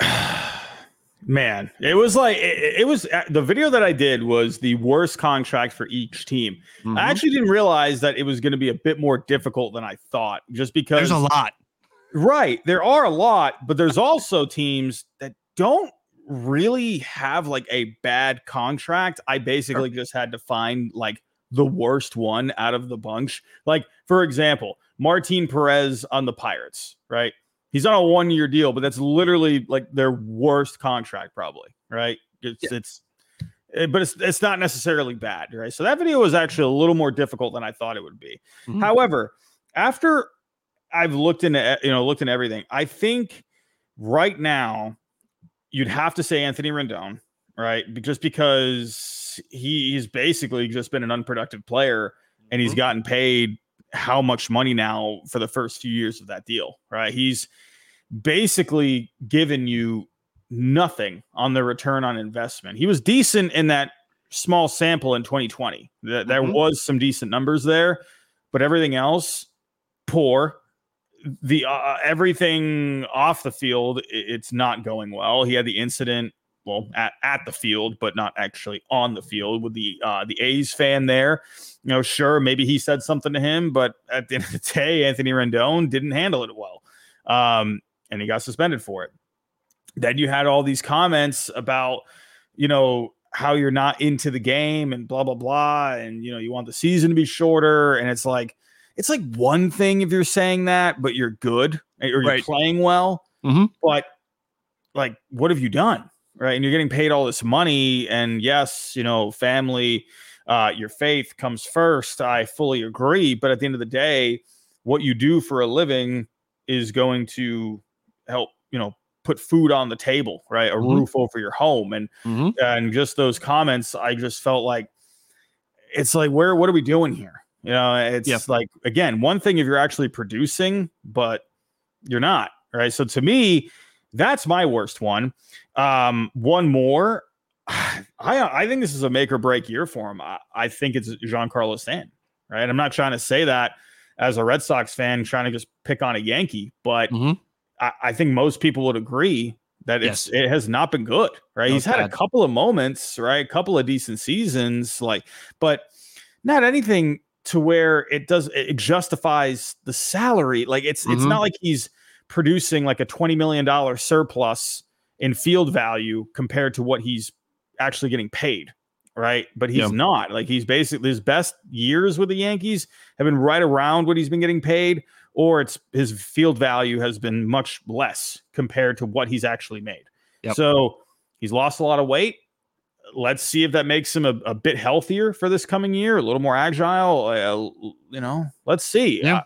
Man, it was like it, it, was uh, the video that I did was the worst contract for each team. Mm-hmm. I actually didn't realize that it was going to be a bit more difficult than I thought, just because there's a lot. Right, there are a lot, but there's also teams that don't really have like a bad contract. I basically sure. just had to find like the worst one out of the bunch. Like, for example, Martin Perez on the Pirates, right? He's on a one year deal, but that's literally like their worst contract, probably, right? It's, yeah. it's, eh, but it's it's not necessarily bad, right? So that video was actually a little more difficult than I thought it would be. Mm-hmm. However, after I've looked into you know looked into everything, I think right now you'd have to say Anthony Rendon, right? Just because he, he's basically just been an unproductive player and he's mm-hmm. gotten paid how much money now for the first few years of that deal, right? He's basically given you nothing on the return on investment. He was decent in that small sample in 2020. That there mm-hmm. was some decent numbers there, but everything else poor the uh, everything off the field it's not going well he had the incident well at, at the field, but not actually on the field with the uh, the A's fan there. You know, sure, maybe he said something to him, but at the end of the day, Anthony Rendon didn't handle it well, um, and he got suspended for it. Then you had all these comments about, you know, how you're not into the game and blah blah blah, and you know you want the season to be shorter, and it's like it's like one thing if you're saying that, but you're good or you're right. playing well, mm-hmm. but like what have you done? Right? And you're getting paid all this money. And yes, you know, family, uh, your faith comes first. I fully agree. But at the end of the day, what you do for a living is going to help, you know, put food on the table, right? A mm-hmm. roof over your home. And mm-hmm. and just those comments, I just felt like it's like, where what are we doing here? You know, it's yep. like again, one thing if you're actually producing, but you're not, right? So to me, that's my worst one. Um, one more. I I think this is a make or break year for him. I, I think it's Giancarlo Stanton, right? I'm not trying to say that as a Red Sox fan, trying to just pick on a Yankee, but mm-hmm. I, I, think most people would agree that it's it has not been good, right? No, He's had bad. a couple of moments, right? A couple of decent seasons, like, but not anything to where it does it justifies the salary. Like it's mm-hmm. it's not like he's producing like a $20 million surplus in field value compared to what he's actually getting paid. Right. But he's yeah. not like he's basically his best years with the Yankees have been right around what he's been getting paid, or it's his field value has been much less compared to what he's actually made. Yep. So he's lost a lot of weight. Let's see if that makes him a, a bit healthier for this coming year, a little more agile. Uh, you know, let's see. Yeah.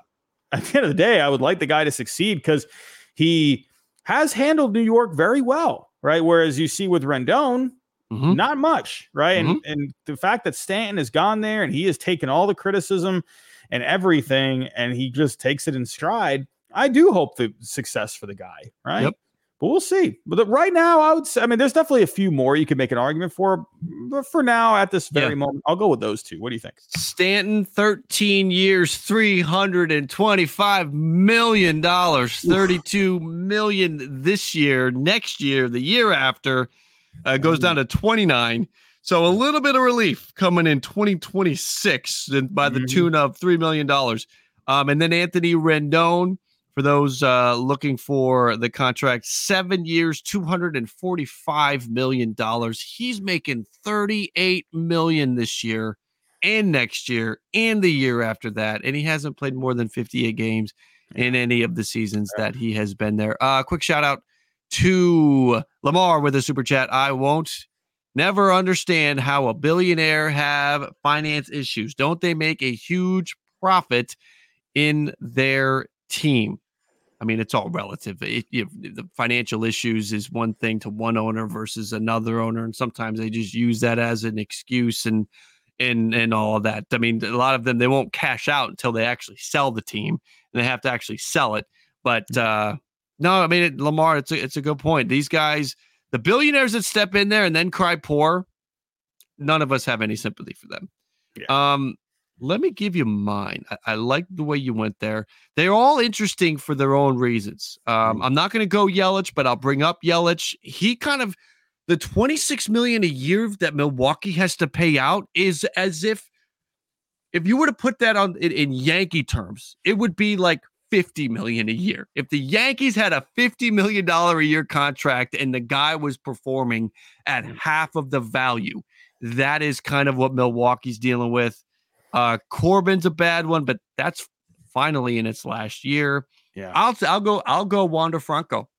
At the end of the day, I would like the guy to succeed because he has handled New York very well, right? Whereas you see with Rendon, mm-hmm. not much, right? Mm-hmm. And and the fact that Stanton has gone there and he has taken all the criticism and everything, and he just takes it in stride. I do hope the success for the guy, right? Yep but we'll see. But right now, I would say, I mean, there's definitely a few more you could make an argument for. But for now, at this very yeah. moment, I'll go with those two. What do you think? Stanton, 13 years, $325 million, 32 million this year. Next year, the year after, uh, goes down to 29. So a little bit of relief coming in 2026 by the mm-hmm. tune of $3 million. Um, and then Anthony Rendon for those uh, looking for the contract, seven years, $245 million. He's making 38 million this year and next year and the year after that. And he hasn't played more than 58 games in any of the seasons that he has been there. Uh, quick shout out to Lamar with a super chat. I won't never understand how a billionaire have finance issues. Don't they make a huge profit in their team? I mean, it's all relative. It, you, the financial issues is one thing to one owner versus another owner, and sometimes they just use that as an excuse and and and all of that. I mean, a lot of them they won't cash out until they actually sell the team, and they have to actually sell it. But mm. uh, no, I mean, it, Lamar, it's a, it's a good point. These guys, the billionaires that step in there and then cry poor, none of us have any sympathy for them. Yeah. Um, let me give you mine. I, I like the way you went there. They're all interesting for their own reasons. Um, mm. I'm not going to go Yelich, but I'll bring up Yelich. He kind of the 26 million a year that Milwaukee has to pay out is as if if you were to put that on in, in Yankee terms, it would be like 50 million a year. If the Yankees had a 50 million dollar a year contract and the guy was performing at mm. half of the value, that is kind of what Milwaukee's dealing with. Uh, Corbin's a bad one, but that's finally in its last year. Yeah, I'll I'll go I'll go Wander Franco.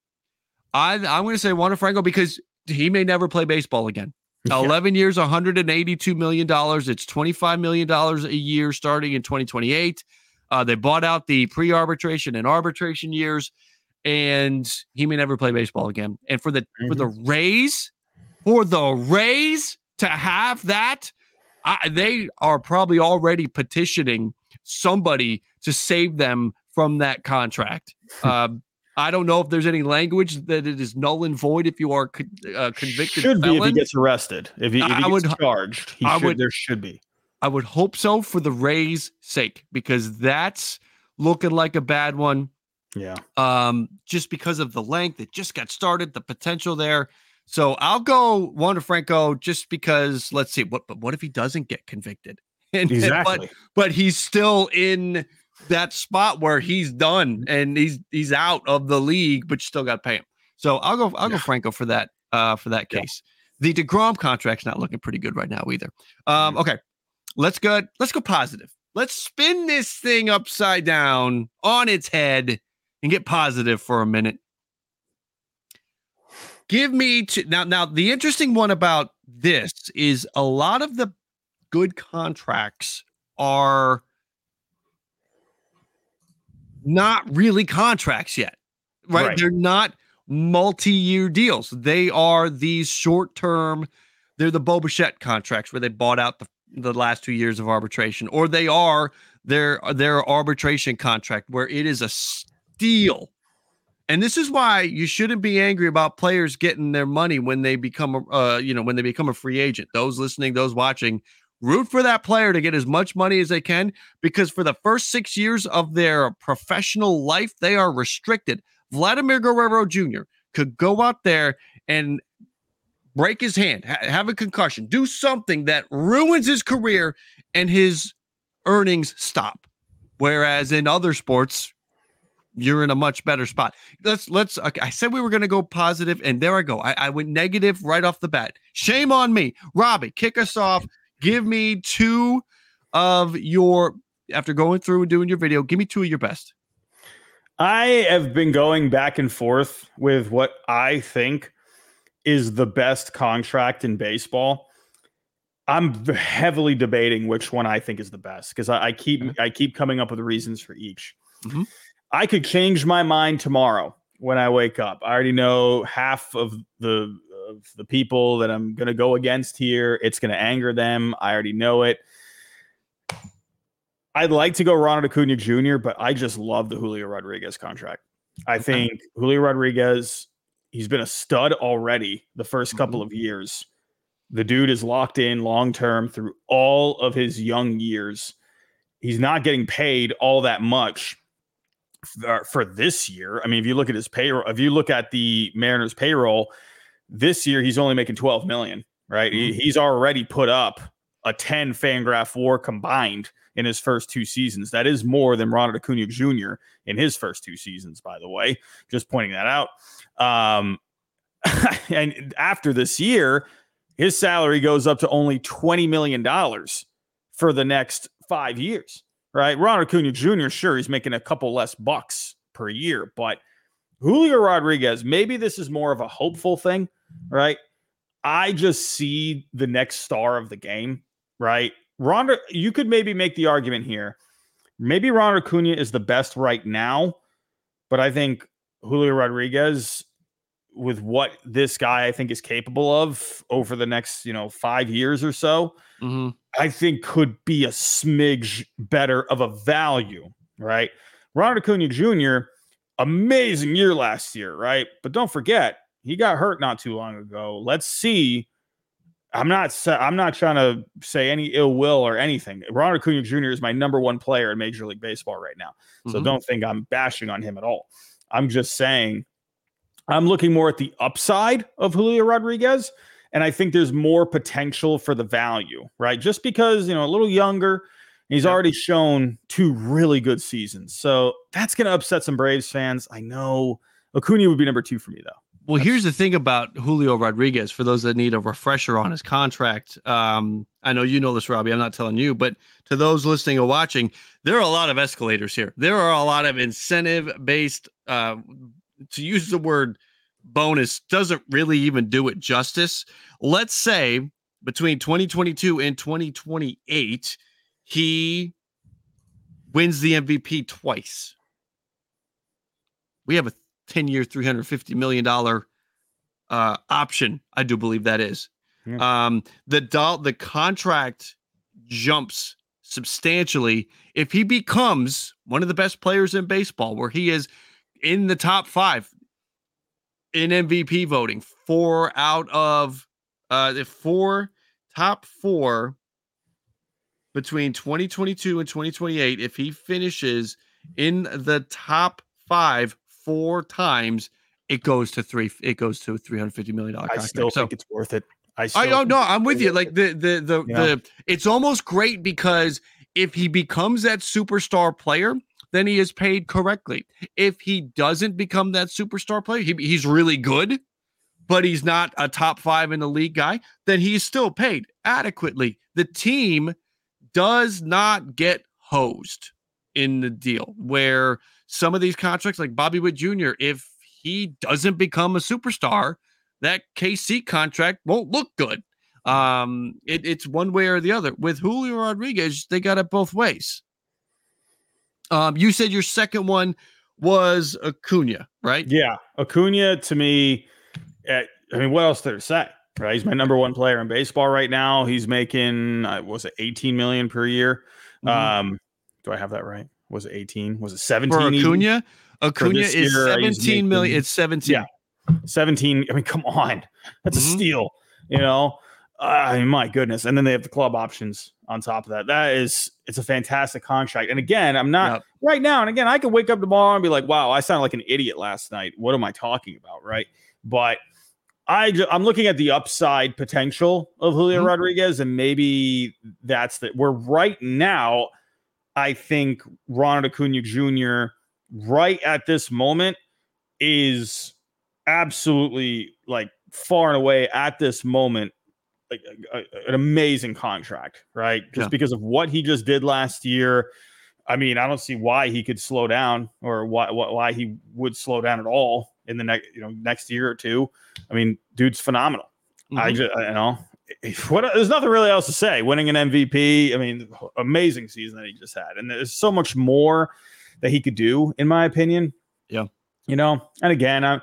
I I'm going to say Wander Franco because he may never play baseball again. Yeah. 11 years, 182 million dollars. It's 25 million dollars a year starting in 2028. Uh, they bought out the pre-arbitration and arbitration years, and he may never play baseball again. And for the mm-hmm. for the mm-hmm. Rays, for the Rays to have that I, they are probably already petitioning somebody to save them from that contract. Uh, I don't know if there's any language that it is null and void if you are uh, convicted. Should felon. be if he gets arrested. If he, if he I gets would, charged, he I should, would, there should be. I would hope so for the Rays' sake because that's looking like a bad one. Yeah. Um, just because of the length, it just got started, the potential there. So I'll go Wander Franco just because let's see what but what if he doesn't get convicted? And, exactly. But, but he's still in that spot where he's done and he's he's out of the league, but you still got to pay him. So I'll go I'll yeah. go Franco for that uh for that case. Yeah. The Degrom contract's not looking pretty good right now either. Um mm-hmm. okay. Let's go let's go positive. Let's spin this thing upside down on its head and get positive for a minute. Give me to now. Now, the interesting one about this is a lot of the good contracts are not really contracts yet, right? right. They're not multi-year deals. They are these short-term. They're the Bo Bichette contracts where they bought out the, the last two years of arbitration, or they are their their arbitration contract where it is a steal and this is why you shouldn't be angry about players getting their money when they become a, uh, you know, when they become a free agent. Those listening, those watching, root for that player to get as much money as they can because for the first 6 years of their professional life, they are restricted. Vladimir Guerrero Jr. could go out there and break his hand, ha- have a concussion, do something that ruins his career and his earnings stop. Whereas in other sports, you're in a much better spot. Let's let's. Okay, I said we were going to go positive, and there I go. I, I went negative right off the bat. Shame on me, Robbie. Kick us off. Give me two of your after going through and doing your video. Give me two of your best. I have been going back and forth with what I think is the best contract in baseball. I'm heavily debating which one I think is the best because I, I, keep mm-hmm. I keep coming up with reasons for each. Mm-hmm. I could change my mind tomorrow when I wake up. I already know half of the of the people that I'm going to go against here. It's going to anger them. I already know it. I'd like to go Ronald Acuna Jr., but I just love the Julio Rodriguez contract. I think Julio Rodriguez, he's been a stud already the 1st mm-hmm. couple of years. The dude is locked in long term through all of his young years. He's not getting paid all that much for, for this year. I mean, if you look at his payroll, if you look at the Mariners payroll this year, he's only making 12 million, right? Mm-hmm. He, he's already put up a 10 Fangraph WAR combined in his first two seasons. That is more than Ronald Acuna Jr. in his first two seasons, by the way. Just pointing that out. Um, and after this year, his salary goes up to only $20 million for the next five years right? Ronald Acuna Jr., sure, he's making a couple less bucks per year, but Julio Rodriguez, maybe this is more of a hopeful thing, right? I just see the next star of the game, right? Ronald, you could maybe make the argument here. Maybe Ronald Acuna is the best right now, but I think Julio Rodriguez, with what this guy I think is capable of over the next, you know, five years or so, mm-hmm. I think could be a smidge better of a value, right? Ronald Acuna Jr., amazing year last year, right? But don't forget, he got hurt not too long ago. Let's see. I'm not I'm not trying to say any ill will or anything. Ronald Acuna Jr. is my number one player in Major League Baseball right now. So mm-hmm. don't think I'm bashing on him at all. I'm just saying I'm looking more at the upside of Julio Rodriguez and I think there's more potential for the value, right? Just because, you know, a little younger, he's already shown two really good seasons. So that's going to upset some Braves fans. I know Acuna would be number two for me, though. Well, here's the thing about Julio Rodriguez for those that need a refresher on his contract. Um, I know you know this, Robbie. I'm not telling you, but to those listening or watching, there are a lot of escalators here. There are a lot of incentive based, uh, to use the word bonus doesn't really even do it justice. Let's say between 2022 and 2028, he wins the MVP twice. We have a 10 year, $350 million uh, option. I do believe that is. Yeah. Um, the do- the contract jumps substantially if he becomes one of the best players in baseball, where he is in the top five in MVP voting. Four out of uh the four top four between 2022 and 2028 if he finishes in the top 5 four times it goes to three. It goes to three hundred fifty million dollar. I still so, think it's worth it. I I don't know. I'm with you. Like the the the yeah. the. It's almost great because if he becomes that superstar player, then he is paid correctly. If he doesn't become that superstar player, he, he's really good, but he's not a top five in the league guy, then he's still paid adequately. The team does not get hosed in the deal where some of these contracts, like Bobby Witt Jr., if he doesn't become a superstar, that KC contract won't look good. Um, it, it's one way or the other. With Julio Rodriguez, they got it both ways. Um, you said your second one was Acuna, right? Yeah, Acuna to me. Uh, I mean, what else did I say? Right, he's my number one player in baseball right now. He's making uh, was it 18 million per year? Mm-hmm. Um, do I have that right? Was it 18? Was it 17? For Acuna, Acuna is year, 17 million. It's 17. Yeah, 17. I mean, come on, that's mm-hmm. a steal. You know, I mean, my goodness. And then they have the club options on top of that. That is, it's a fantastic contract. And again, I'm not yep. right now. And again, I could wake up tomorrow and be like, wow, I sounded like an idiot last night. What am I talking about? Right. But I, I'm looking at the upside potential of Julio mm-hmm. Rodriguez, and maybe that's that. Where right now, I think Ronald Acuna Jr. right at this moment is absolutely like far and away at this moment like a, an amazing contract, right? Just yeah. because of what he just did last year. I mean, I don't see why he could slow down or why why he would slow down at all in the next you know next year or two. I mean, dude's phenomenal. Mm-hmm. I just you know what there's nothing really else to say. Winning an MVP, I mean, amazing season that he just had, and there's so much more that he could do, in my opinion. Yeah, you know, and again, I'm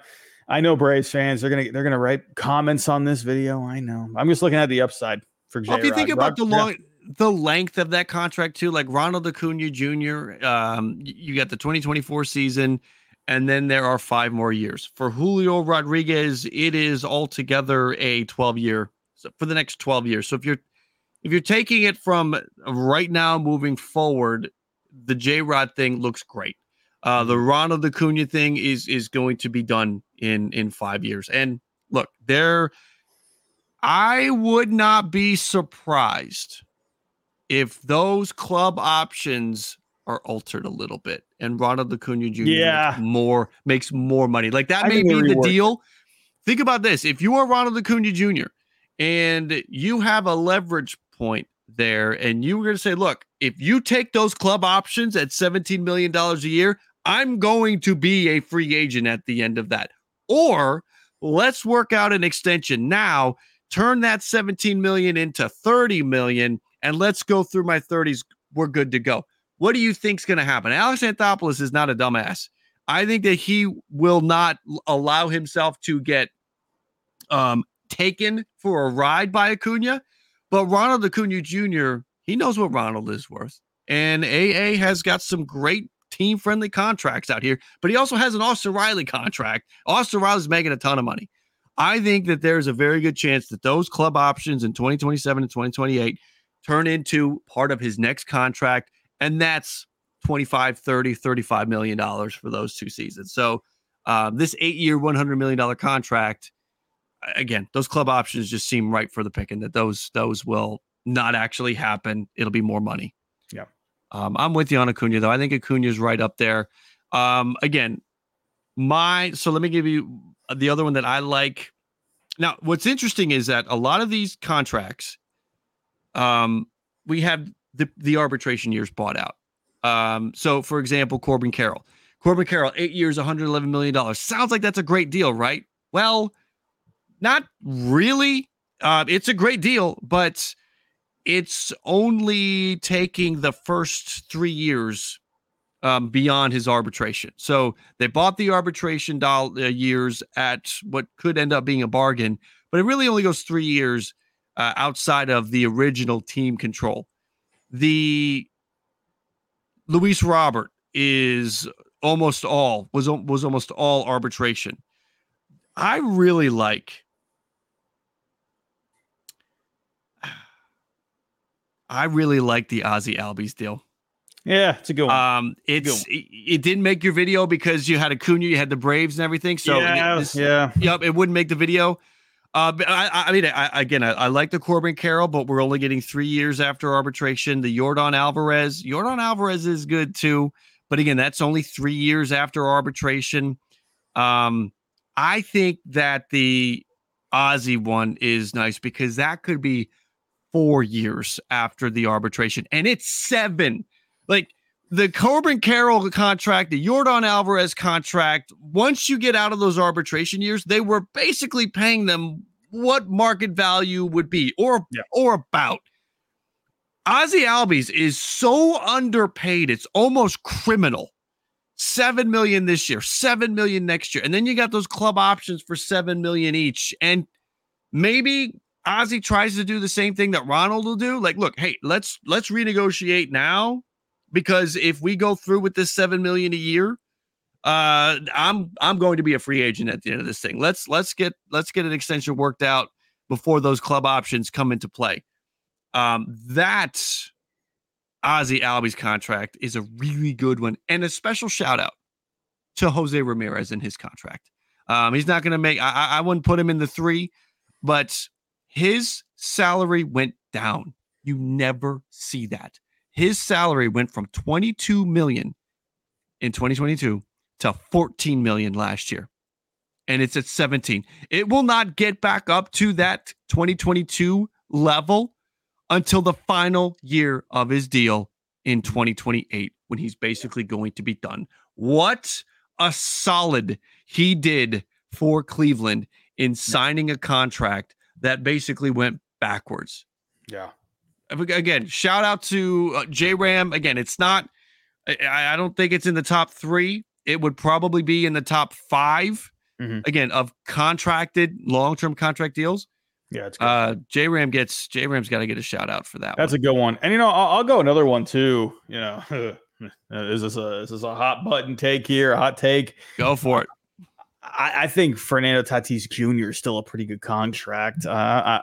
I know Braves fans they're gonna they're gonna write comments on this video. I know. I'm just looking at the upside for J. Well, if you think about the long, the length of that contract too, like Ronald Acuna Jr. Um, you got the 2024 season, and then there are five more years for Julio Rodriguez. It is altogether a 12 year so for the next 12 years. So if you're if you're taking it from right now moving forward, the J Rod thing looks great. Uh, the mm-hmm. Ronald Acuna thing is is going to be done in in five years. And look, there, I would not be surprised if those club options are altered a little bit and Ronald Acuna Jr. Yeah. Makes more makes more money. Like that I may be the deal. Think about this: if you are Ronald Acuna Jr. and you have a leverage point there, and you were going to say, "Look, if you take those club options at seventeen million dollars a year, I'm going to be a free agent at the end of that. Or let's work out an extension now, turn that 17 million into 30 million, and let's go through my 30s. We're good to go. What do you think's going to happen? Alex Anthopoulos is not a dumbass. I think that he will not allow himself to get um, taken for a ride by Acuna. But Ronald Acuna Jr., he knows what Ronald is worth. And AA has got some great team friendly contracts out here, but he also has an Austin Riley contract. Austin Riley's making a ton of money. I think that there's a very good chance that those club options in 2027 and 2028 turn into part of his next contract. And that's 25, 30, 35 million dollars for those two seasons. So um, this eight year, $100 million contract, again, those club options just seem right for the picking that those, those will not actually happen. It'll be more money. Yeah. Um, I'm with you on Acuna though. I think Acuna is right up there. Um, again, my so let me give you the other one that I like. Now, what's interesting is that a lot of these contracts, um, we have the the arbitration years bought out. Um, so for example, Corbin Carroll. Corbin Carroll, eight years, 111 million dollars. Sounds like that's a great deal, right? Well, not really. Uh, it's a great deal, but it's only taking the first three years um, beyond his arbitration. So they bought the arbitration doll, uh, years at what could end up being a bargain, but it really only goes three years uh, outside of the original team control. The Luis Robert is almost all was was almost all arbitration. I really like I really like the Ozzy Albies deal. Yeah, it's a good one. Um, it's it, it, didn't make your video because you had Acuna, you had the Braves and everything. So yeah, this, yeah, yep, it wouldn't make the video. Uh, but I, I mean, I, again, I, I, like the Corbin Carroll, but we're only getting three years after arbitration. The Yordan Alvarez, Yordan Alvarez is good too, but again, that's only three years after arbitration. Um, I think that the Ozzy one is nice because that could be four years after the arbitration, and it's seven. Like the Corbin Carroll contract, the Yordan Alvarez contract, once you get out of those arbitration years, they were basically paying them what market value would be or yeah. or about. Ozzy Albies is so underpaid, it's almost criminal. Seven million this year, seven million next year, and then you got those club options for seven million each. And maybe Ozzy tries to do the same thing that Ronald will do. Like, look, hey, let's let's renegotiate now because if we go through with this seven million a year, uh, I'm I'm going to be a free agent at the end of this thing. Let's let's get let's get an extension worked out before those club options come into play. Um, that Ozzy Albies contract is a really good one, and a special shout out to Jose Ramirez in his contract. Um, he's not going to make. I, I wouldn't put him in the three, but his salary went down. You never see that his salary went from 22 million in 2022 to 14 million last year. And it's at 17. It will not get back up to that 2022 level until the final year of his deal in 2028 when he's basically going to be done. What a solid he did for Cleveland in signing a contract that basically went backwards. Yeah again, shout out to uh, J Ram. Again, it's not. I, I, don't think it's in the top three. It would probably be in the top 5 mm-hmm. Again, of contracted long term contract deals. Yeah, it's good. Uh, J Ram gets J Ram's got to get a shout out for that. That's one. a good one. And you know, I'll, I'll go another one too. You know, is this a is this a hot button take here? A hot take? Go for it. I, I, think Fernando Tatis Jr. is still a pretty good contract. Uh,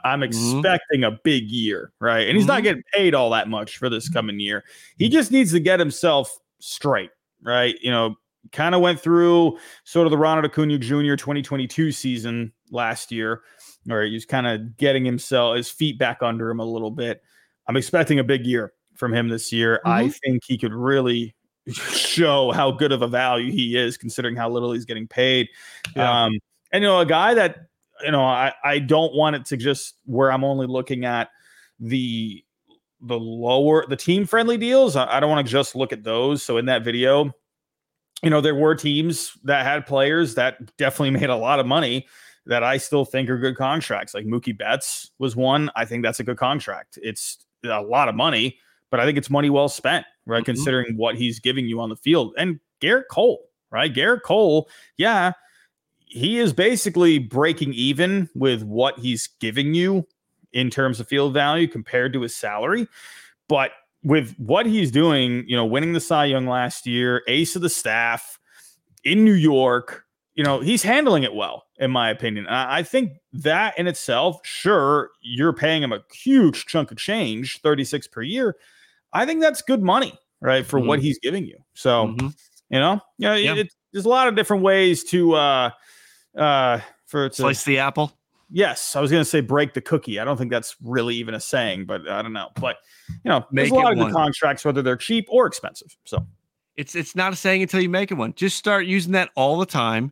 I, am mm-hmm. expecting mm-hmm. a big year, right? And he's mm-hmm. not getting paid all that much for this coming year. He just needs to get himself straight, right? You know, kind of went through sort of the Ronald Acuna Jr. 2022 season last year, where he was kind of getting himself his feet back under him a little bit. I'm expecting a big year from him this year. Mm-hmm. I think he could really show how good of a value he is considering how little he's getting paid. Yeah. Um, and you know, a guy that you know, I, I don't want it to just where I'm only looking at the the lower the team friendly deals. I, I don't want to just look at those. So in that video, you know, there were teams that had players that definitely made a lot of money that I still think are good contracts. Like Mookie Betts was one. I think that's a good contract. It's a lot of money but I think it's money well spent, right? Mm-hmm. Considering what he's giving you on the field. And Gerrit Cole, right? Gerrit Cole, yeah, he is basically breaking even with what he's giving you in terms of field value compared to his salary. But with what he's doing, you know, winning the Cy Young last year, ace of the staff in New York, you know, he's handling it well, in my opinion. I think that in itself, sure, you're paying him a huge chunk of change, 36 per year. I think that's good money, right, for mm-hmm. what he's giving you. So, mm-hmm. you know, yeah, yeah. It, there's a lot of different ways to uh uh for to, slice the apple. Yes, I was going to say break the cookie. I don't think that's really even a saying, but I don't know. But you know, make there's a lot of good contracts, whether they're cheap or expensive. So it's it's not a saying until you make it one. Just start using that all the time.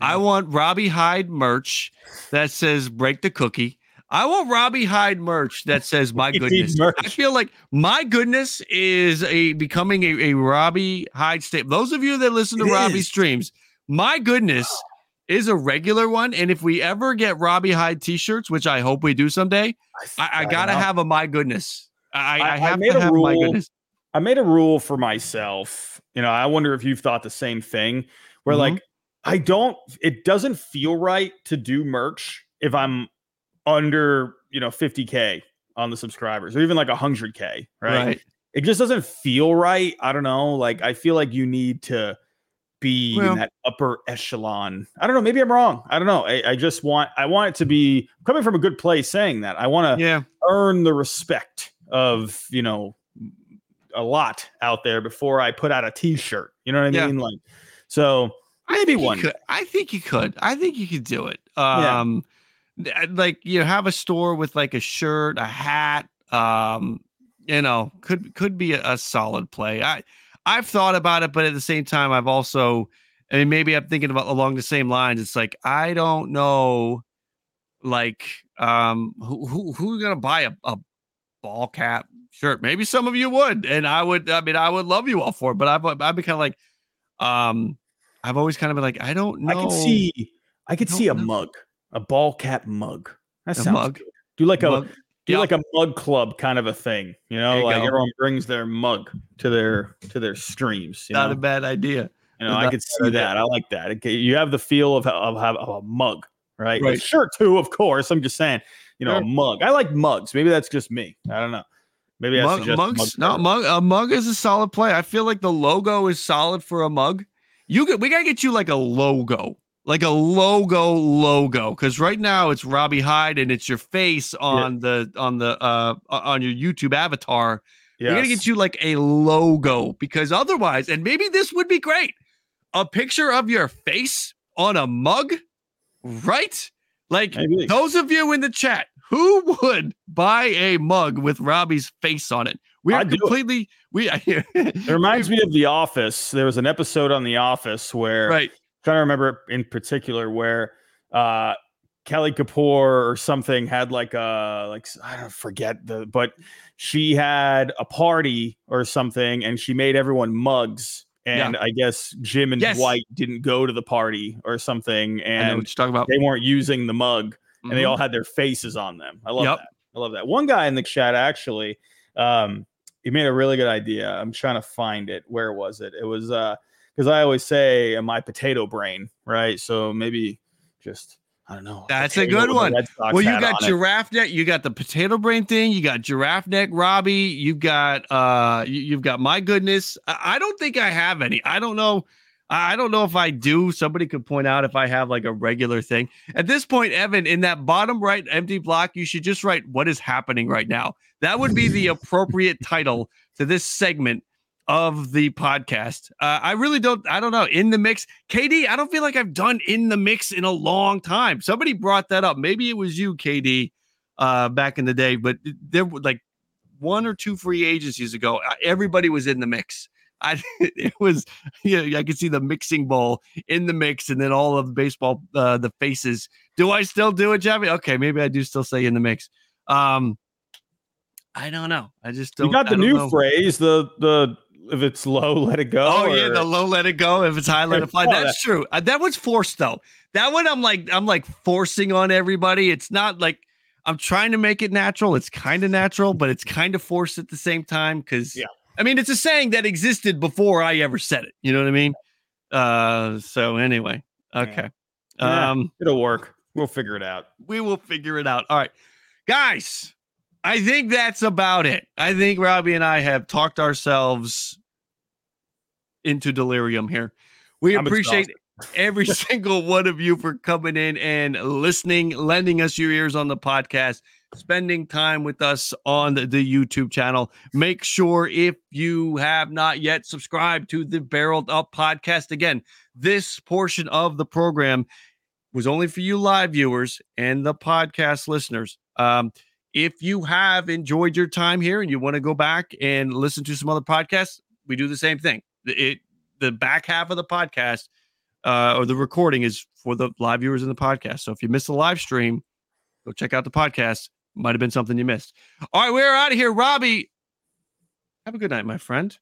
I want Robbie Hyde merch that says "break the cookie." I want Robbie Hyde merch that says "My goodness." I feel like "My goodness" is a becoming a, a Robbie Hyde statement. Those of you that listen to it Robbie is. streams, "My goodness" is a regular one. And if we ever get Robbie Hyde T-shirts, which I hope we do someday, I, I, I gotta have a "My goodness." I, I have to have rule, "My goodness." I made a rule for myself. You know, I wonder if you've thought the same thing. Where mm-hmm. like I don't, it doesn't feel right to do merch if I'm under you know 50k on the subscribers or even like 100k right? right it just doesn't feel right i don't know like i feel like you need to be well, in that upper echelon i don't know maybe i'm wrong i don't know I, I, just want i want it to be coming from a good place saying that i want to yeah. earn the respect of you know a lot out there before I put out a T-shirt. You know what I Yeah. mean? Like, so maybe you one. could- I think you could. I think you could do it. Um, th- like you have a store with like a shirt, a hat. Um, you know, could could be a, a solid play. I I've thought about it, but at the same time, I've also, I mean, maybe I'm thinking about along the same lines. It's like I don't know, like, um, who who who's gonna buy a, a ball cap shirt? Maybe some of you would, and I would. I mean, I would love you all for it, but I've I've been kind of like, um, I've always kind of been like, I don't know. I could see. I could don't see a know. mug, a ball cap mug. That A sounds mug? good. Do like a Mug. do like a mug club kind of a thing. You know, you like go. everyone brings their mug to their to their streams. You not know, a bad idea. you know I not could see idea. that. I like that. Okay, you have the feel of of, of, a mug, right? Right. shirt too, of course. I'm just saying. You know, a mug. I like mugs. Maybe that's just me. I don't know. Maybe Mug, mugs, mug no first. mug. A mug is a solid play. I feel like the logo is solid for a mug. You get, we gotta get you like a logo, like a logo logo, because right now it's Robbie Hyde and it's your face on the on the uh on your YouTube avatar. we're gonna get you like a logo because otherwise, and maybe this would be great. A picture of your face on a mug, right? Like Maybe. those of you in the chat, who would buy a mug with Robbie's face on it? We are I'd it. completely we It reminds me of The Office. There was an episode on The Office where right. Trying to remember in particular where uh Kelly Kapoor or something had like a like I don't forget the but she had a party or something and she made everyone mugs and I guess Jim and Yes. Dwight didn't go to the party or something and they weren't using the mug and they Mhm. all had their faces on them. I love Yep. that. I love that. One guy in the chat actually, um, he made a really good idea. I'm trying to find it. Where was it? It was uh because I always say uh, my potato brain, right? So maybe just I don't know. That's a good one. Well, you got on it. giraffe neck, you got the potato brain thing, you got giraffe neck, Robbie, you've got uh you, you've got my goodness. I, I don't think I have any. I don't know. I I don't know if I do. Somebody could point out if I have like a regular thing. At this point, Evan, in that bottom right empty block, you should just write what is happening right now. That would be the appropriate title to this segment of the podcast. Uh, I really don't. I don't know. In the mix, KD. I don't feel like I've done in the mix in a long time. Somebody brought that up. Maybe it was you, KD, uh, back in the day. But there were like one or two free agencies ago. uh, Everybody was in the mix. I it was yeah. I could see the mixing bowl in the mix, and then all of the baseball uh, the faces. Do I still do it, Jeffy? Okay, maybe I do still say in the mix. Um, I don't know. I just don't. You got the new know. phrase, the the if it's low, let it go. Oh yeah, the low let it go. If it's high, let it fly. That's true. Uh, that one's forced though. That one I'm like I'm like forcing on everybody. It's not like I'm trying to make it natural. It's kind of natural, but it's kind of forced at the same time. Because Yeah. I mean, it's a saying that existed before I ever said it. You know what I mean? Uh. So anyway, okay. Yeah. Um. it'll work. We'll figure it out. We will figure it out. All right, guys. I think that's about it. I think Robbie and I have talked ourselves into delirium here. We I'm appreciate every single one of you for coming in and listening, lending us your ears on the podcast, spending time with us on the, the YouTube channel. Make sure if you have not yet subscribed to the Barreled Up podcast, again, this portion of the program was only for you live viewers and the podcast listeners. Um, if you have enjoyed your time here and you want to go back and listen to some other podcasts, we do the same thing. It the back half of the podcast uh, or the recording is for the live viewers in the podcast. So if you missed the live stream, go check out the podcast. Might have been something you missed. All right, we're out of here. Robbie, have a good night, my friend.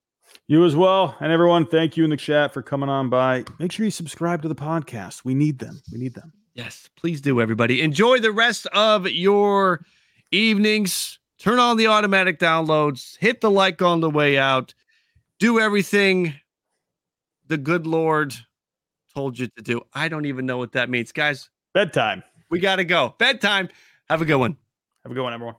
You as well. And everyone, thank you in the chat for coming on by. Make sure you subscribe to the podcast. We need them. We need them. Yes, please do, everybody. Enjoy the rest of your evenings. Turn on the automatic downloads. Hit the like on the way out. Do everything the good Lord told you to do. I don't even know what that means. Guys, Bedtime. we got to go. Bedtime. Have a good one. Have a good one, everyone.